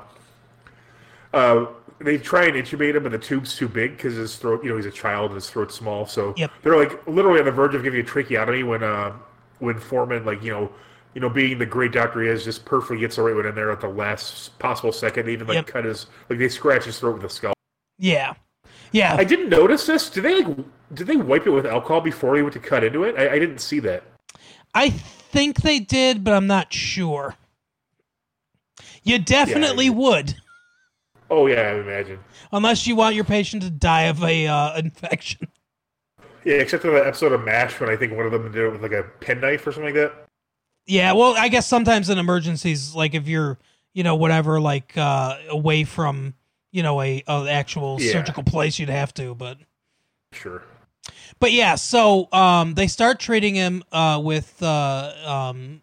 [SPEAKER 2] uh, they try and intubate him, but the tube's too big because his throat. You know, he's a child and his throat's small. So
[SPEAKER 1] Yep.
[SPEAKER 2] they're like literally on the verge of giving a tracheotomy when uh when Foreman like you know. You know, being the great doctor he is, just perfectly gets the right one in there at the last possible second. They even like
[SPEAKER 1] Yep.
[SPEAKER 2] cut his like they scratch his throat with a skull.
[SPEAKER 1] yeah. Yeah.
[SPEAKER 2] I didn't notice this. Did they like did they wipe it with alcohol before he went to cut into it? I, I didn't see that.
[SPEAKER 1] I think they did, but I'm not sure. You definitely
[SPEAKER 2] Yeah,
[SPEAKER 1] would.
[SPEAKER 2] Oh yeah, I imagine.
[SPEAKER 1] Unless you want your patient to die of a uh, infection.
[SPEAKER 2] Yeah, except for that episode of MASH when I think one of them did it with like a penknife or something like that.
[SPEAKER 1] Yeah, well, I guess sometimes in emergencies, like if you're, you know, whatever, like uh away from, you know, a, a actual
[SPEAKER 2] Yeah.
[SPEAKER 1] surgical place, you'd have to, but
[SPEAKER 2] Sure.
[SPEAKER 1] but yeah, so um, they start treating him uh, with uh, um,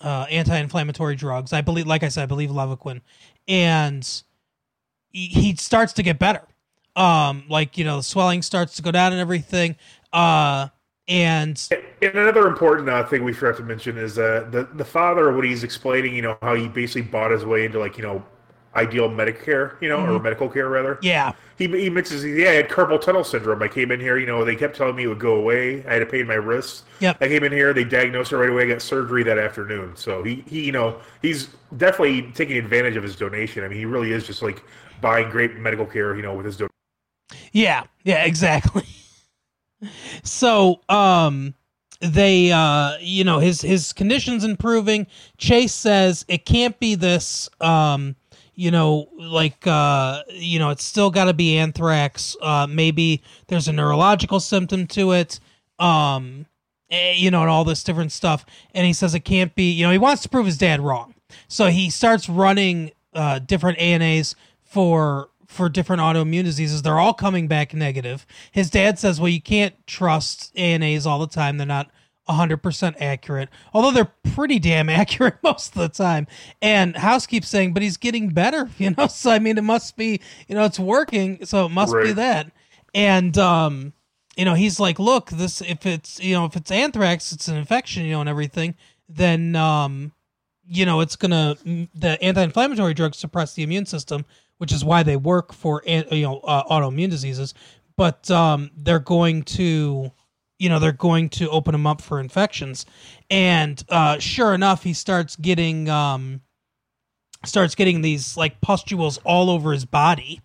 [SPEAKER 1] uh, anti-inflammatory drugs. I believe, like I said, I believe Levaquin, and he, he starts to get better. Um, like you know, the swelling starts to go down and everything. Uh, and
[SPEAKER 2] And another important uh, thing we forgot to mention is uh, the the father what he's explaining, you know, how he basically bought his way into like you know ideal Medicare, you know, or medical care rather.
[SPEAKER 1] yeah,
[SPEAKER 2] He he mentions, yeah, I had carpal tunnel syndrome. I came in here, you know, they kept telling me it would go away. I had to pain in my wrists.
[SPEAKER 1] Yep.
[SPEAKER 2] I came in here, they diagnosed it right away. I got surgery that afternoon. So he, he, you know, he's definitely taking advantage of his donation. I mean, he really is just like buying great medical care, you know, with his donation.
[SPEAKER 1] Yeah, yeah, exactly. so, um they uh you know, his his conditions improving. Chase says it can't be this um you know, like uh you know, it's still got to be anthrax. Uh maybe there's a neurological symptom to it. Um eh, you know, and all this different stuff. And he says it can't be, you know, he wants to prove his dad wrong. So he starts running uh, different ANAs for for different autoimmune diseases. They're all coming back negative. His dad says, "Well, you can't trust ANAs all the time. They're not 100% accurate, although they're pretty damn accurate most of the time." And House keeps saying, "But he's getting better, you know. So I mean, it must be, you know, it's working. So it must be that." And um you know, he's like, look, this if it's you know if it's anthrax, it's an infection, you know, and everything. Then um, you know, it's gonna the anti-inflammatory drugs suppress the immune system, which is why they work for you know uh, autoimmune diseases. But um, they're going to, you know, they're going to open him up for infections, and uh, sure enough, he starts getting um, starts getting these like pustules all over his body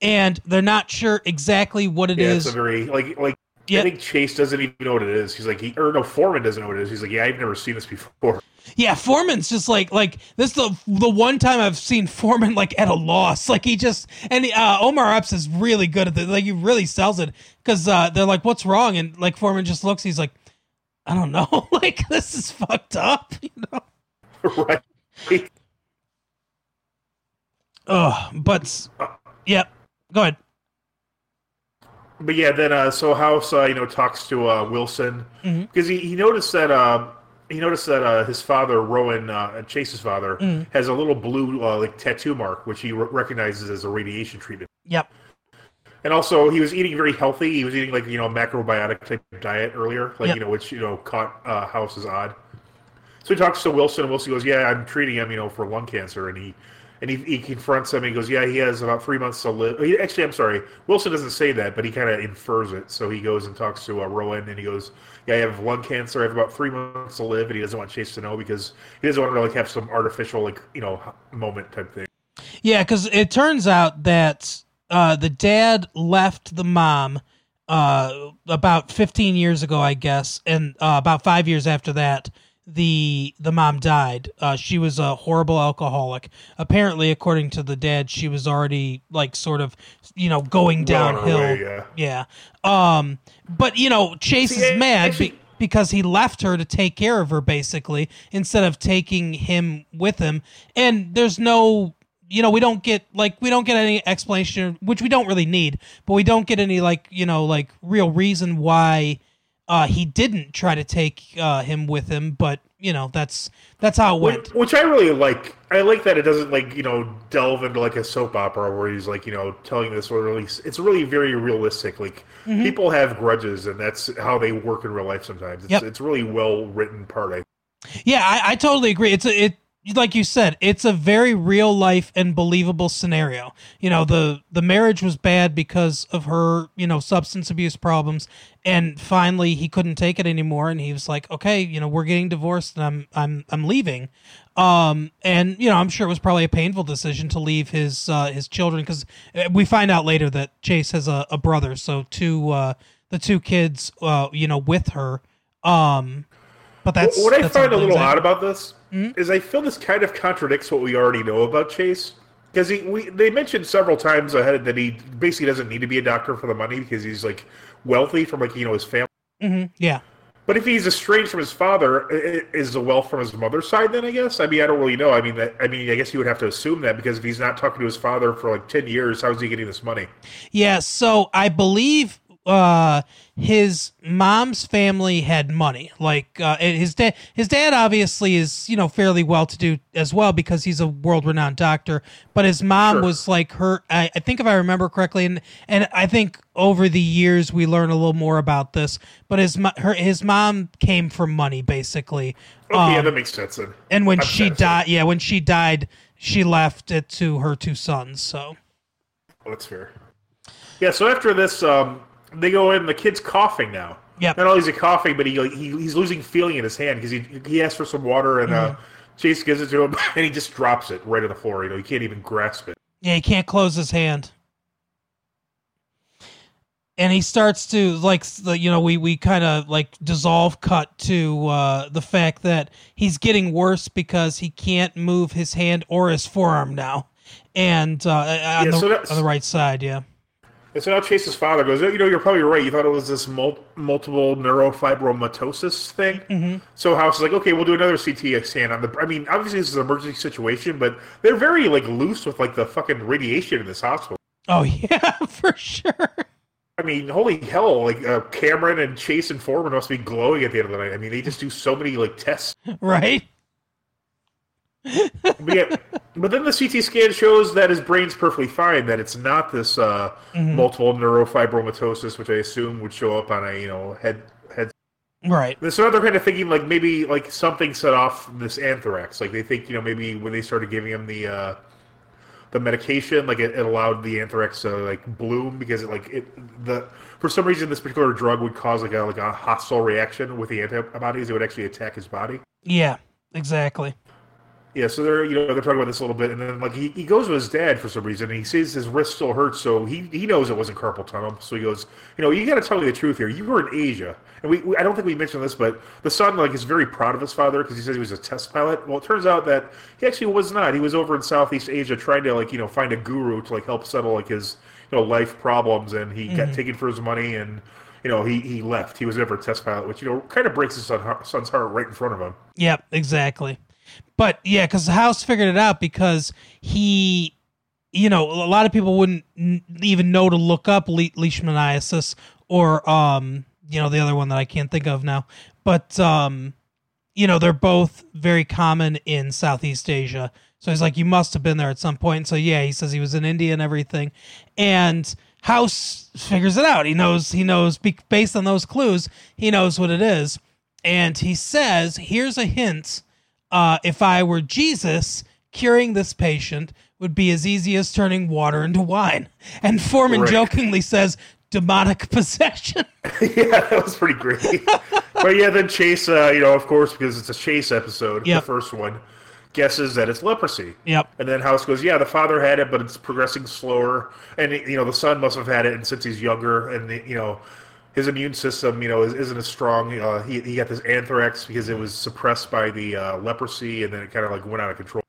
[SPEAKER 1] and they're not sure exactly what it
[SPEAKER 2] Yeah,
[SPEAKER 1] is.
[SPEAKER 2] it's a very like like
[SPEAKER 1] Yeah.
[SPEAKER 2] I think Chase doesn't even know what it is. He's like, he, or no, Foreman doesn't know what it is. He's like, yeah, I've never seen this before.
[SPEAKER 1] yeah, Foreman's just like like this is the the one time I've seen Foreman like at a loss. Like he just and uh, Omar Epps is really good at it. Like he really sells it because uh, they're like, "What's wrong?" And like Foreman just looks. He's like, "I don't know. like this is fucked up." You know.
[SPEAKER 2] right?
[SPEAKER 1] Ugh. But yeah, go ahead.
[SPEAKER 2] But yeah, then uh, so House, uh, you know, talks to uh, Wilson
[SPEAKER 1] Mhm.
[SPEAKER 2] because he, he noticed that uh, he noticed that uh, his father, Rowan, uh, Chase's father,
[SPEAKER 1] Mhm.
[SPEAKER 2] has a little blue uh, like tattoo mark, which he re- recognizes as a radiation treatment.
[SPEAKER 1] Yep.
[SPEAKER 2] And also, he was eating very healthy. He was eating like you know a macrobiotic type diet earlier, like
[SPEAKER 1] Yep.
[SPEAKER 2] you know, which you know caught uh, House as odd. So he talks to Wilson, and Wilson goes, "Yeah, I'm treating him, you know, for lung cancer." And he and he, he confronts him. And he goes, "Yeah, he has about three months to live." He, actually, I'm sorry, Wilson doesn't say that, but he kind of infers it. So he goes and talks to uh, Rowan, and he goes, "Yeah, I have lung cancer. I have about three months to live." And he doesn't want Chase to know because he doesn't want to like have some artificial like you know moment type thing.
[SPEAKER 1] Yeah, because it turns out that uh, the dad left the mom uh, about 15 years ago, I guess, and uh, about five years after that, the the mom died. Uh, she was a horrible alcoholic. Apparently, according to the dad, she was already like sort of, you know, going
[SPEAKER 2] Well on her
[SPEAKER 1] downhill.
[SPEAKER 2] yeah.
[SPEAKER 1] Yeah. Um. But you know, Chase
[SPEAKER 2] See,
[SPEAKER 1] is
[SPEAKER 2] I-
[SPEAKER 1] mad
[SPEAKER 2] actually-
[SPEAKER 1] be- because he left her to take care of her, basically, instead of taking him with him. And there's no you know we don't get like we don't get any explanation which we don't really need but we don't get any like you know like real reason why uh he didn't try to take uh him with him but you know that's that's how it went
[SPEAKER 2] Which, I really like. I like that it doesn't like you know delve into like a soap opera where he's like you know telling this or really. It's really very realistic. Like
[SPEAKER 1] Mm-hmm.
[SPEAKER 2] people have grudges, and that's how they work in real life. Sometimes it's,
[SPEAKER 1] Yep.
[SPEAKER 2] it's really well written part. I
[SPEAKER 1] Yeah, I, I totally agree. It's a, it like you said, it's a very real life and believable scenario. You know, the the marriage was bad because of her, you know, substance abuse problems, and finally he couldn't take it anymore, and he was like, okay, you know, we're getting divorced, and I'm I'm I'm leaving. Um, and you know, I'm sure it was probably a painful decision to leave his uh, his children because we find out later that Chase has a, a brother, so two uh, the two kids, uh, you know, with her. Um, but that's
[SPEAKER 2] what I
[SPEAKER 1] that's
[SPEAKER 2] find a little
[SPEAKER 1] I-
[SPEAKER 2] odd about this
[SPEAKER 1] Hmm?
[SPEAKER 2] is I feel this kind of contradicts what we already know about Chase. Because he, we, they mentioned several times ahead that he basically doesn't need to be a doctor for the money because he's like wealthy from like you know his family.
[SPEAKER 1] Mhm, yeah.
[SPEAKER 2] But if he's estranged from his father, is the wealth from his mother's side? Then I guess. I mean, I don't really know. I mean, that, I mean, I guess you would have to assume that because if he's not talking to his father for like ten years, how is he getting this money?
[SPEAKER 1] Yeah, so I believe uh his mom's family had money. Like uh his dad his dad obviously is, you know, fairly well to do as well because he's a world renowned doctor, but his mom
[SPEAKER 2] Sure.
[SPEAKER 1] was like her I, I think if I remember correctly and and I think over the years we learn a little more about this, but his her his mom came from money basically.
[SPEAKER 2] Okay, yeah,
[SPEAKER 1] Um,
[SPEAKER 2] that makes sense. Then.
[SPEAKER 1] and when
[SPEAKER 2] I'm
[SPEAKER 1] she died, yeah, when she died, she left it to her two sons, so
[SPEAKER 2] Well, that's fair. Yeah. So after this, um, they go in. The kid's coughing now.
[SPEAKER 1] Yeah.
[SPEAKER 2] Not only is he coughing, but he, he he's losing feeling in his hand because he he asks for some water and uh, Chase gives it to him and he just drops it right on the floor. You know, he can't even grasp it.
[SPEAKER 1] Yeah, he can't close his hand. And he starts to like the- you know we we kind of like dissolve cut to uh the fact that he's getting worse because he can't move his hand or his forearm now. And uh on,
[SPEAKER 2] Yeah,
[SPEAKER 1] the,
[SPEAKER 2] so
[SPEAKER 1] on the right side, yeah.
[SPEAKER 2] And so now Chase's father goes, you know, you're probably right. You thought it was this mul- multiple neurofibromatosis thing. Mm-hmm. So House is like, okay, we'll do another CT scan on the. I mean, obviously this is an emergency situation, but they're very like loose with like the fucking radiation in this hospital.
[SPEAKER 1] Oh yeah, for sure.
[SPEAKER 2] I mean, holy hell! Like uh, Cameron and Chase and Foreman must be glowing at the end of the night. I mean, they just do so many like tests.
[SPEAKER 1] Right?
[SPEAKER 2] But, yeah, but then the CT scan shows that his brain's perfectly fine. That it's not this uh, multiple neurofibromatosis, which I assume would show up on a you know head head.
[SPEAKER 1] Right.
[SPEAKER 2] So now they're kind of thinking like maybe like something set off this anthrax. Like they think you know maybe when they started giving him the uh, the medication, like it, it allowed the anthrax to like bloom because it like it the for some reason this particular drug would cause like a like a hostile reaction with the antibodies. It would actually attack his body.
[SPEAKER 1] Yeah, exactly.
[SPEAKER 2] Yeah, so they're you know they're talking about this a little bit, and then like he, he goes with his dad for some reason, and he sees his wrist still hurts, so he he knows it wasn't carpal tunnel. So he goes, you know, you got to tell me the truth here. You were in Asia, and we, we I don't think we mentioned this, but the son like is very proud of his father because he says he was a test pilot. Well, it turns out that he actually was not. He was over in Southeast Asia trying to like you know find a guru to like help settle like his you know life problems, and he got mm-hmm. taken for his money and. You know, he, he left. He was never a test pilot, which you know kind of breaks his son, son's heart right in front of him.
[SPEAKER 1] Yep, exactly. But yeah, because House figured it out because he, you know, a lot of people wouldn't even know to look up le- leishmaniasis or, um, you know, the other one that I can't think of now. But, um, you know, they're both very common in Southeast Asia. So he's like, you must have been there at some point. So yeah, he says he was in India and everything. And House figures it out. He knows, he knows, based on those clues, he knows what it is. And he says, here's a hint. Uh, if I were Jesus, curing this patient would be as easy as turning water into wine. And Foreman
[SPEAKER 2] Right.
[SPEAKER 1] jokingly says, demonic possession.
[SPEAKER 2] yeah, that was pretty great. but yeah, then Chase, uh, you know, of course, because it's a Chase episode,
[SPEAKER 1] Yep.
[SPEAKER 2] the first one, guesses that it's leprosy.
[SPEAKER 1] yep.
[SPEAKER 2] And then House goes, yeah, the father had it, but it's progressing slower. And, you know, the son must have had it and since he's younger. And, you know, his immune system, you know, is, isn't as strong. Uh, he, he got this anthrax because it was suppressed by the uh, leprosy and then it kind of like went out of control.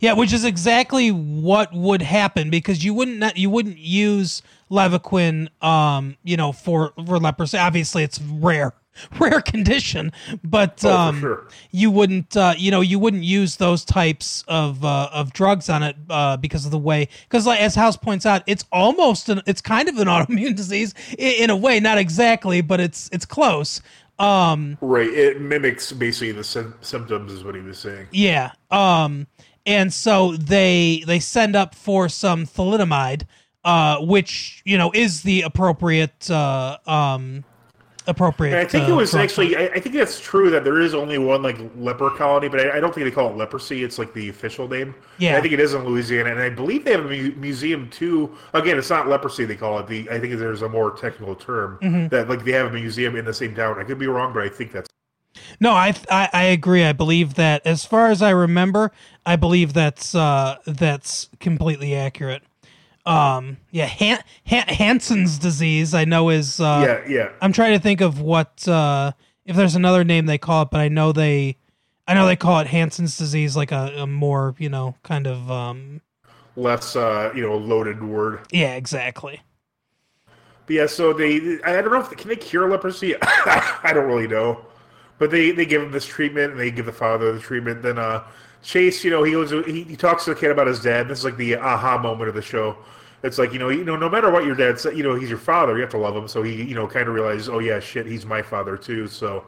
[SPEAKER 1] Yeah, which is exactly what would happen because you wouldn't not, you wouldn't use Levaquin, um, you know, for for leprosy. Obviously, it's rare, rare condition, but
[SPEAKER 2] Oh,
[SPEAKER 1] um,
[SPEAKER 2] sure.
[SPEAKER 1] you wouldn't uh, you know you wouldn't use those types of uh, of drugs on it uh, because of the way because like as House points out, it's almost an, it's kind of an autoimmune disease in, in a way, not exactly, but it's it's close. Um,
[SPEAKER 2] Right. It mimics basically the sym- symptoms, is what he was saying.
[SPEAKER 1] Yeah. Um and so they they send up for some thalidomide uh which, you know, is the appropriate uh um appropriate
[SPEAKER 2] And I think
[SPEAKER 1] uh,
[SPEAKER 2] it was actually. I, I think that's true that there is only one like leper colony, but I, I don't think they call it leprosy. It's like the official name.
[SPEAKER 1] Yeah.
[SPEAKER 2] And I think it is in Louisiana, and I believe they have a mu- museum too. Again, it's not leprosy they call it. The I think there's a more technical term
[SPEAKER 1] Mm-hmm.
[SPEAKER 2] that like they have a museum in the same town. I could be wrong, but I think that's
[SPEAKER 1] No, I, I I agree. I believe that as far as I remember, I believe that's uh that's completely accurate. Um yeah, Han- Han- Hansen's disease I know is uh
[SPEAKER 2] yeah, yeah.
[SPEAKER 1] I'm trying to think of what uh if there's another name they call it, but I know they I know they call it Hansen's disease like a, a more, you know, kind of um
[SPEAKER 2] Less uh, you know loaded word.
[SPEAKER 1] yeah, exactly.
[SPEAKER 2] But yeah, so they I don't know if can they cure leprosy. I don't really know, but they they give him this treatment and they give the father the treatment. Then uh, Chase, you know, he goes he, he talks to the kid about his dad. This is like the aha moment of the show. It's like you know you know no matter what your dad said, you know he's your father. You have to love him. So he you know kind of realizes oh yeah shit he's my father too. So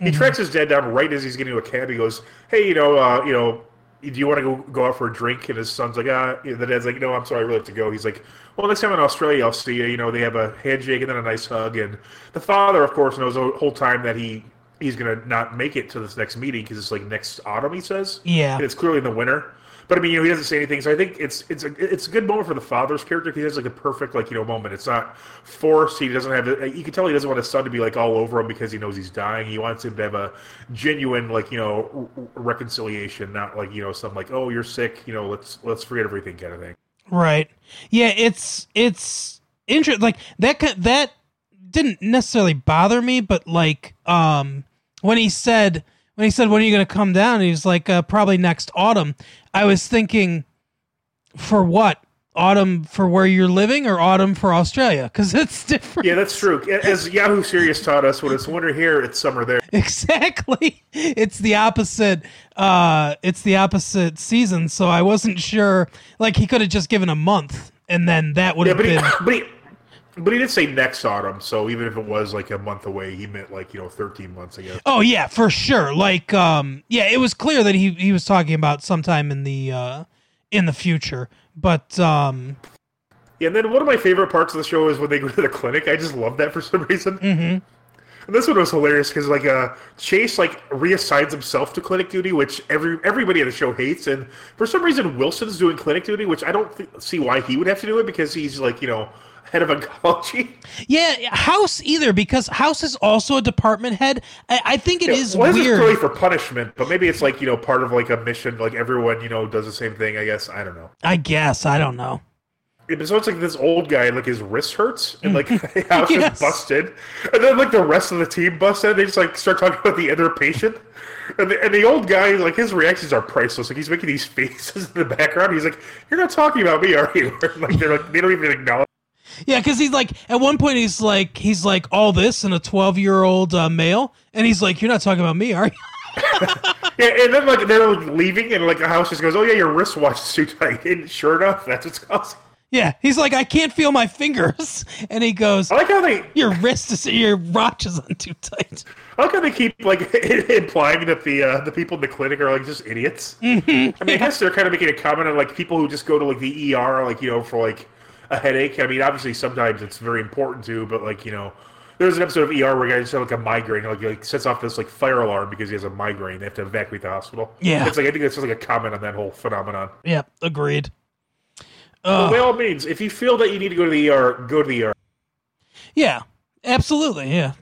[SPEAKER 2] he tracks his dad down right as he's getting to a cab. He goes hey you know uh, you know do you want to go, go out for a drink? And his son's like, ah, the dad's like, no, I'm sorry, I really have to go. He's like, well, next time in Australia, I'll see you. You know, they have a handshake and then a nice hug. And the father, of course, knows the whole time that he he's gonna not make it to this next meeting because it's like next autumn, he says.
[SPEAKER 1] Yeah.
[SPEAKER 2] And it's clearly in the winter. But I mean, you know, he doesn't say anything, so I think it's it's a it's a good moment for the father's character. He has like a perfect like you know moment. It's not forced. He doesn't have. You can tell he doesn't want his son to be like all over him because he knows he's dying. He wants him to have a genuine like you know reconciliation, not like you know some like oh you're sick, you know let's let's forget everything kind of thing.
[SPEAKER 1] Right. Yeah, it's it's interesting. Like that that didn't necessarily bother me, but like um when he said when he said when are you going to come down, he was like uh, probably next autumn. I was thinking for what? Autumn for where you're living or autumn for Australia? Because it's different.
[SPEAKER 2] Yeah, that's true. As Yahoo Serious taught us, when it's winter here, it's summer there.
[SPEAKER 1] Exactly. It's the opposite uh it's the opposite season, so I wasn't sure like he could have just given a month and then that would
[SPEAKER 2] Yeah,
[SPEAKER 1] have
[SPEAKER 2] he,
[SPEAKER 1] been
[SPEAKER 2] but he but he did say next autumn, so even if it was like a month away, he meant like you know thirteen months, guess.
[SPEAKER 1] Oh yeah, for sure. Like um yeah, it was clear that he he was talking about sometime in the uh in the future. But um
[SPEAKER 2] Yeah, and then one of my favorite parts of the show is when they go to the clinic. I just love that for some reason.
[SPEAKER 1] mhm.
[SPEAKER 2] And this one was hilarious because like uh, Chase like reassigns himself to clinic duty, which every everybody in the show hates, and for some reason Wilson's doing clinic duty, which I don't th- see why he would have to do it because he's like you know head of a oncology.
[SPEAKER 1] yeah, House either because House is also a department head. I, I think it is
[SPEAKER 2] well,
[SPEAKER 1] weird.
[SPEAKER 2] for punishment, but maybe it's like you know part of like a mission, like everyone you know does the same thing. I guess I don't know.
[SPEAKER 1] I guess, I don't know.
[SPEAKER 2] Yeah, so it's like this old guy, like his wrist hurts, and like house
[SPEAKER 1] Yes.
[SPEAKER 2] is busted, and then like the rest of the team busts in. They just like start talking about the other patient, and the, and the old guy, like his reactions are priceless. Like he's making these faces in the background. He's like, "You're not talking about me, are you?" like they're like they don't even acknowledge.
[SPEAKER 1] Yeah, because he's like at one point he's like he's like all this and a twelve year old uh, male, and he's like, "You're not talking about me, are you?"
[SPEAKER 2] Yeah, and then like they're leaving, and like the house just goes, "Oh yeah, your wristwatch is too tight." And sure enough, that's what's causing.
[SPEAKER 1] Yeah, he's like, "I can't feel my fingers," and he goes,
[SPEAKER 2] I like how they
[SPEAKER 1] "Your wrist is your watch is on too tight."
[SPEAKER 2] I like how they keep like implying that the uh, the people in the clinic are like just idiots.
[SPEAKER 1] Mm-hmm.
[SPEAKER 2] I mean, I guess they're kind of making a comment on like people who just go to like the ER, like you know, for like a headache. I mean, obviously sometimes it's very important to, but like you know, there's an episode of ER where a guy just had like a migraine, like, like sets off this like fire alarm because he has a migraine. They have to evacuate the hospital.
[SPEAKER 1] Yeah.
[SPEAKER 2] it's like I think it's just like a comment on that whole phenomenon.
[SPEAKER 1] Yeah, agreed.
[SPEAKER 2] But by all means, if you feel that you need to go to the ER, go to the ER.
[SPEAKER 1] Yeah, absolutely. Yeah,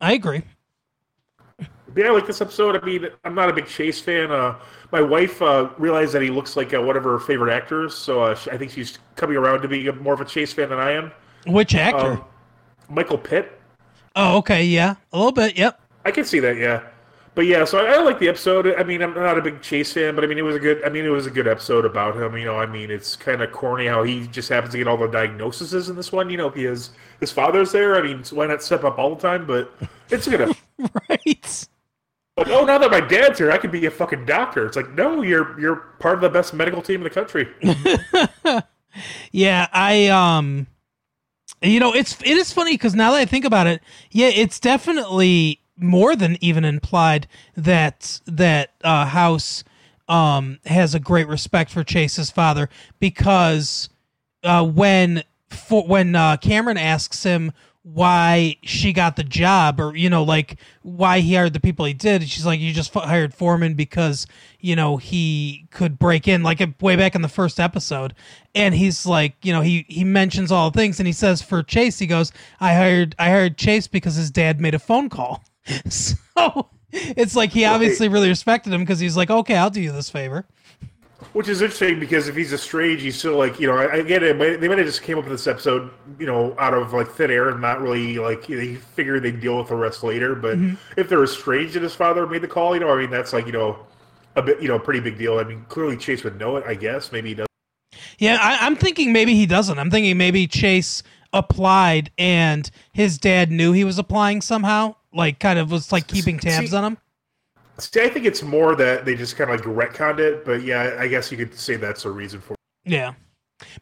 [SPEAKER 1] I agree.
[SPEAKER 2] Yeah, I like this episode. I mean, I'm not a big Chase fan. Uh, my wife uh, realized that he looks like uh, one of her favorite actors, so uh, she, I think she's coming around to being more of a Chase fan than I am.
[SPEAKER 1] Which actor?
[SPEAKER 2] Um, Michael Pitt.
[SPEAKER 1] oh, okay. Yeah, a little bit. Yep.
[SPEAKER 2] I can see that, yeah. But yeah, so I, I like the episode. I mean, I'm not a big Chase fan, but I mean, it was a good. I mean, it was a good episode about him. You know, I mean, it's kind of corny how he just happens to get all the diagnoses in this one. You know, because his father's there. I mean, why not step up all the time? But it's a good.
[SPEAKER 1] right.
[SPEAKER 2] Like, oh, now that my dad's here, I could be a fucking doctor. It's like, no, you're you're part of the best medical team in the country.
[SPEAKER 1] Yeah, I um you know, it's it is funny cuz now that I think about it, yeah, it's definitely more than even implied that that uh House um has a great respect for Chase's father because uh when for when uh Cameron asks him why she got the job or you know like why he hired the people he did. She's like you just f- hired foreman because you know he could break in like uh, way back in the first episode. And he's like you know he he mentions all the things and he says for chase he goes i hired i hired chase because his dad made a phone call. So it's like he obviously really respected him because he's like okay i'll do you this favor
[SPEAKER 2] Which is interesting because if he's a strange, he's still like you know. I, I get it. They might have just came up with this episode, you know, out of like thin air and not really like they figured they'd deal with the rest later. But mm-hmm. if they're estranged and his father made the call, you know, I mean, that's like you know, a bit, you know, pretty big deal. I mean, clearly Chase would know it. I guess maybe he does.
[SPEAKER 1] Yeah, I, I'm thinking maybe he doesn't. I'm thinking maybe Chase applied and his dad knew he was applying somehow, like kind of was like keeping tabs
[SPEAKER 2] See-
[SPEAKER 1] on him.
[SPEAKER 2] See, I think it's more that they just kind of like retconned it. But yeah, I guess you could say that's a reason for. it.
[SPEAKER 1] Yeah,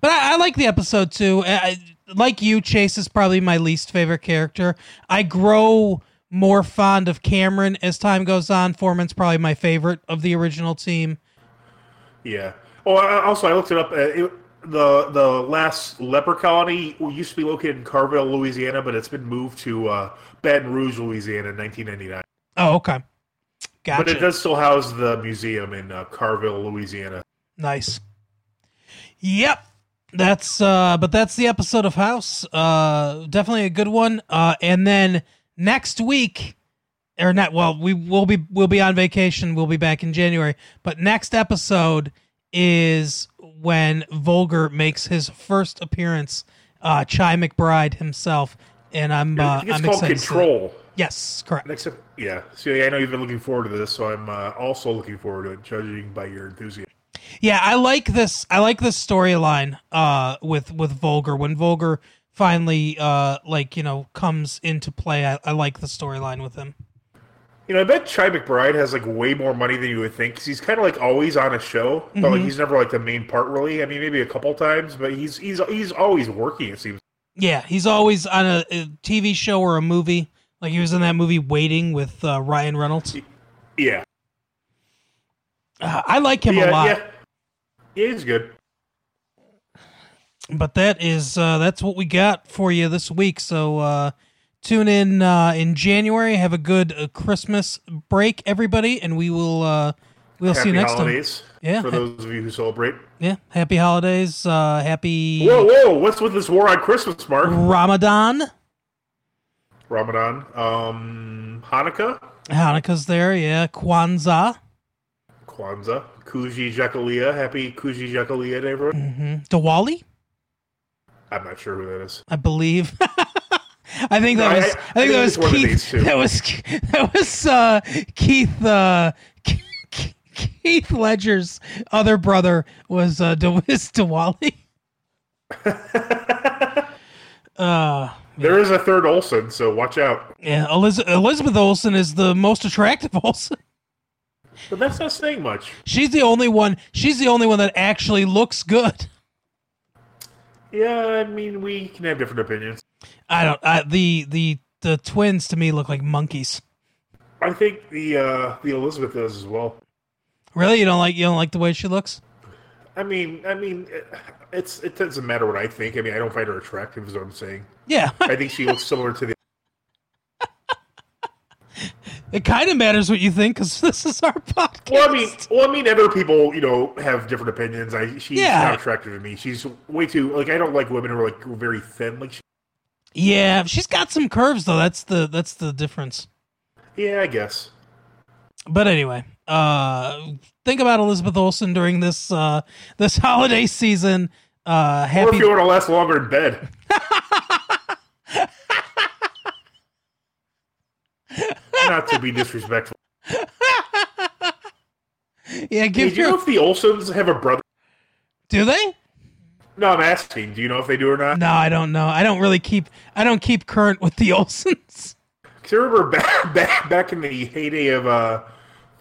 [SPEAKER 1] but I, I like the episode too. I, I- like you, Chase is probably my least favorite character. I grow more fond of Cameron as time goes on. Foreman's probably my favorite of the original team.
[SPEAKER 2] Yeah. Oh, I- also I looked it up. Uh, it, the the last leper colony used to be located in Carville, Louisiana, but it's been moved to uh, Baton Rouge, Louisiana, in 1999.
[SPEAKER 1] Oh, okay, gotcha.
[SPEAKER 2] But it does still house the museum in uh, Carville, Louisiana.
[SPEAKER 1] Nice. Yep. That's uh but that's the episode of House. Uh definitely a good one. Uh and then next week or not well, we will be we'll be on vacation. We'll be back in January. But next episode is when Vogler makes his first appearance, uh Chi McBride himself. And I'm uh
[SPEAKER 2] it's
[SPEAKER 1] I'm
[SPEAKER 2] called
[SPEAKER 1] excited. to see that.
[SPEAKER 2] Control.
[SPEAKER 1] Yes, correct.
[SPEAKER 2] Next, yeah. So yeah, I know you've been looking forward to this, so I'm uh, also looking forward to it, judging by your enthusiasm.
[SPEAKER 1] Yeah, I like this. I like this storyline uh, with with Vogler when Vogler finally uh, like you know comes into play. I, I like the storyline with him.
[SPEAKER 2] You know, I bet Chi McBride has like way more money than you would think. 'cause he's kind of like always on a show, but like
[SPEAKER 1] Mhm.
[SPEAKER 2] he's never like the main part really. I mean, maybe a couple times, but he's he's he's always working. It seems.
[SPEAKER 1] Yeah, he's always on a, a TV show or a movie. Like he was in that movie Waiting with uh, Ryan Reynolds.
[SPEAKER 2] Yeah.
[SPEAKER 1] Uh, I like him
[SPEAKER 2] yeah,
[SPEAKER 1] a lot.
[SPEAKER 2] yeah. Yeah, he's good.
[SPEAKER 1] But that is uh, that's what we got for you this week. So uh, tune in uh, in January. Have a good uh, Christmas break, everybody, and we will uh, we'll
[SPEAKER 2] Happy
[SPEAKER 1] see you next time. Yeah.
[SPEAKER 2] For those of you who celebrate.
[SPEAKER 1] Yeah, happy holidays. Uh, happy
[SPEAKER 2] Whoa, whoa! What's with this war on Christmas, Mark?
[SPEAKER 1] Ramadan.
[SPEAKER 2] Ramadan, um, Hanukkah,
[SPEAKER 1] Hanukkah's there. Yeah, Kwanzaa.
[SPEAKER 2] Kwanzaa, Kujichagulia. Happy Kujichagulia everyone.
[SPEAKER 1] hmm Diwali,
[SPEAKER 2] I'm not sure who that is.
[SPEAKER 1] I believe. I think that was. I, think that was
[SPEAKER 2] it's one of
[SPEAKER 1] Keith. That was that was uh, Keith. Uh, Keith Ledger's other brother was uh, D- was Diwali. Uh,
[SPEAKER 2] There is a third Olsen, so watch out.
[SPEAKER 1] yeah, Eliz- Elizabeth Olsen is the most attractive Olsen.
[SPEAKER 2] But that's not saying much.
[SPEAKER 1] She's the only one. She's the only one that actually looks good.
[SPEAKER 2] Yeah, I mean, we can have different opinions.
[SPEAKER 1] I don't. I, the the the twins to me look like monkeys.
[SPEAKER 2] I think the uh, the Elizabeth does as well.
[SPEAKER 1] Really, you don't like you don't like the way she looks?
[SPEAKER 2] I mean, I mean, it's it doesn't matter what I think. I mean, I don't find her attractive, is what I'm saying.
[SPEAKER 1] Yeah,
[SPEAKER 2] I think she looks similar to the.
[SPEAKER 1] it kind of matters what you think because this is our podcast.
[SPEAKER 2] Well, I mean, well, I mean, other people, you know, have different opinions. I she's
[SPEAKER 1] Yeah.
[SPEAKER 2] not attractive to me. She's way too like I don't like women who are like very thin. Like, she,
[SPEAKER 1] yeah, she's got some curves though. That's the that's the difference.
[SPEAKER 2] yeah, I guess.
[SPEAKER 1] But anyway, uh, think about Elizabeth Olsen during this uh this holiday season. Uh,
[SPEAKER 2] Or
[SPEAKER 1] happy
[SPEAKER 2] if you want to last longer in bed. not to be disrespectful.
[SPEAKER 1] yeah,
[SPEAKER 2] Hey,
[SPEAKER 1] give
[SPEAKER 2] do you know if the Olsens have a brother?
[SPEAKER 1] do they?
[SPEAKER 2] No, I'm asking. Do you know if they do or not?
[SPEAKER 1] No, I don't know. I don't really keep I don't keep current with the Olsens.
[SPEAKER 2] Cause I remember back, back back in the heyday of uh,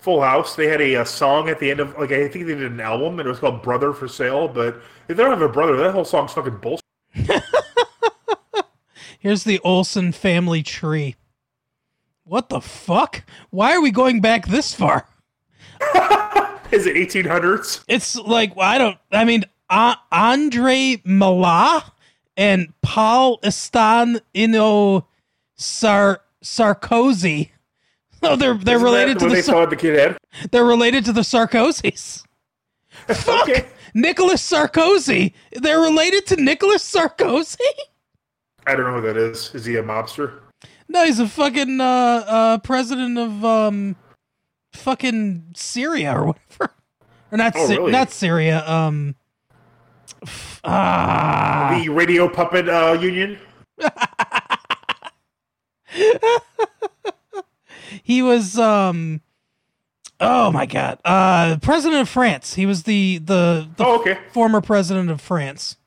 [SPEAKER 2] Full House, they had a, a song at the end of like I think they did an album and it was called "Brother for Sale." But if they don't have a brother, that whole song's fucking bullshit.
[SPEAKER 1] Here's the Olsen family tree. What the fuck? Why are we going back this far?
[SPEAKER 2] Is it 1800s?
[SPEAKER 1] It's like I don't. I mean, uh, Andre Malat and Paul Estan Ino Sar Sarkozy. Oh, they're they're
[SPEAKER 2] Isn't
[SPEAKER 1] related to the
[SPEAKER 2] they
[SPEAKER 1] Sar-
[SPEAKER 2] the kid head.
[SPEAKER 1] they're related to the Sarkozys. Fuck,
[SPEAKER 2] Okay.
[SPEAKER 1] Nicolas Sarkozy. They're related to Nicolas Sarkozy.
[SPEAKER 2] I don't know who that is. Is he a mobster?
[SPEAKER 1] No, he's a fucking uh, uh, president of um, fucking Syria or whatever, or not
[SPEAKER 2] Oh, really?
[SPEAKER 1] not Syria. Um, ah,
[SPEAKER 2] The Radio Puppet uh, Union.
[SPEAKER 1] he was um, oh my god, uh, president of France. He was the the, the
[SPEAKER 2] Oh, okay.
[SPEAKER 1] former president of France.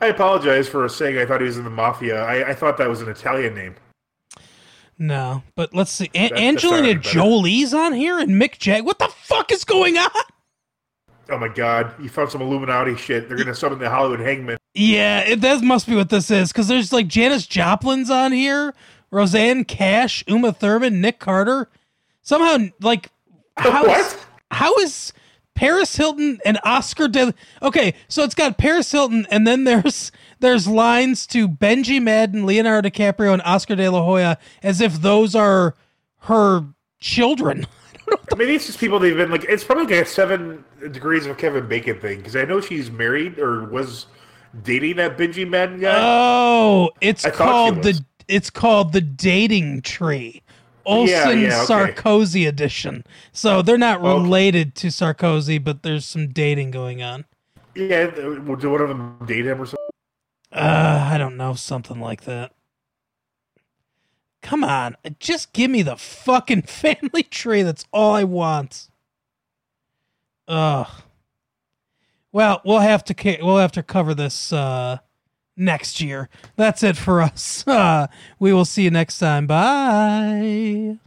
[SPEAKER 2] I apologize for saying I thought he was in the mafia. I, I thought that was an Italian name.
[SPEAKER 1] No, but let's see. A-
[SPEAKER 2] That-
[SPEAKER 1] Angelina. Jolie's on here and Mick Jag. What the fuck is going on?
[SPEAKER 2] Oh my god, you found some Illuminati shit. They're gonna summon the Hollywood Hangman.
[SPEAKER 1] Yeah, it, that must be what this is because there's like Janis Joplin's on here, Rosanne Cash, Uma Thurman, Nick Carter. Somehow, like, how is, how is Paris Hilton and Oscar De? Okay, so it's got Paris Hilton, and then there's there's lines to Benji Madden, Leonardo DiCaprio, and Oscar De La Hoya as if those are her children.
[SPEAKER 2] Maybe it's just people they've been like. It's probably like a seven degrees of Kevin Bacon thing because I know she's married or was dating that Benji Madden guy.
[SPEAKER 1] Oh, it's
[SPEAKER 2] I
[SPEAKER 1] called the it's called the dating tree. Olsen
[SPEAKER 2] Yeah, yeah, okay.
[SPEAKER 1] Sarkozy edition. So they're not
[SPEAKER 2] Okay.
[SPEAKER 1] related to Sarkozy, but there's some dating going on.
[SPEAKER 2] yeah, well, do one of them date him or something?
[SPEAKER 1] Uh, I don't know, something like that. Come on, just give me the fucking family tree. That's all I want. Ugh. Well, we'll have to we'll have to cover this uh, next year. That's it for us. Uh, we will see you next time. Bye.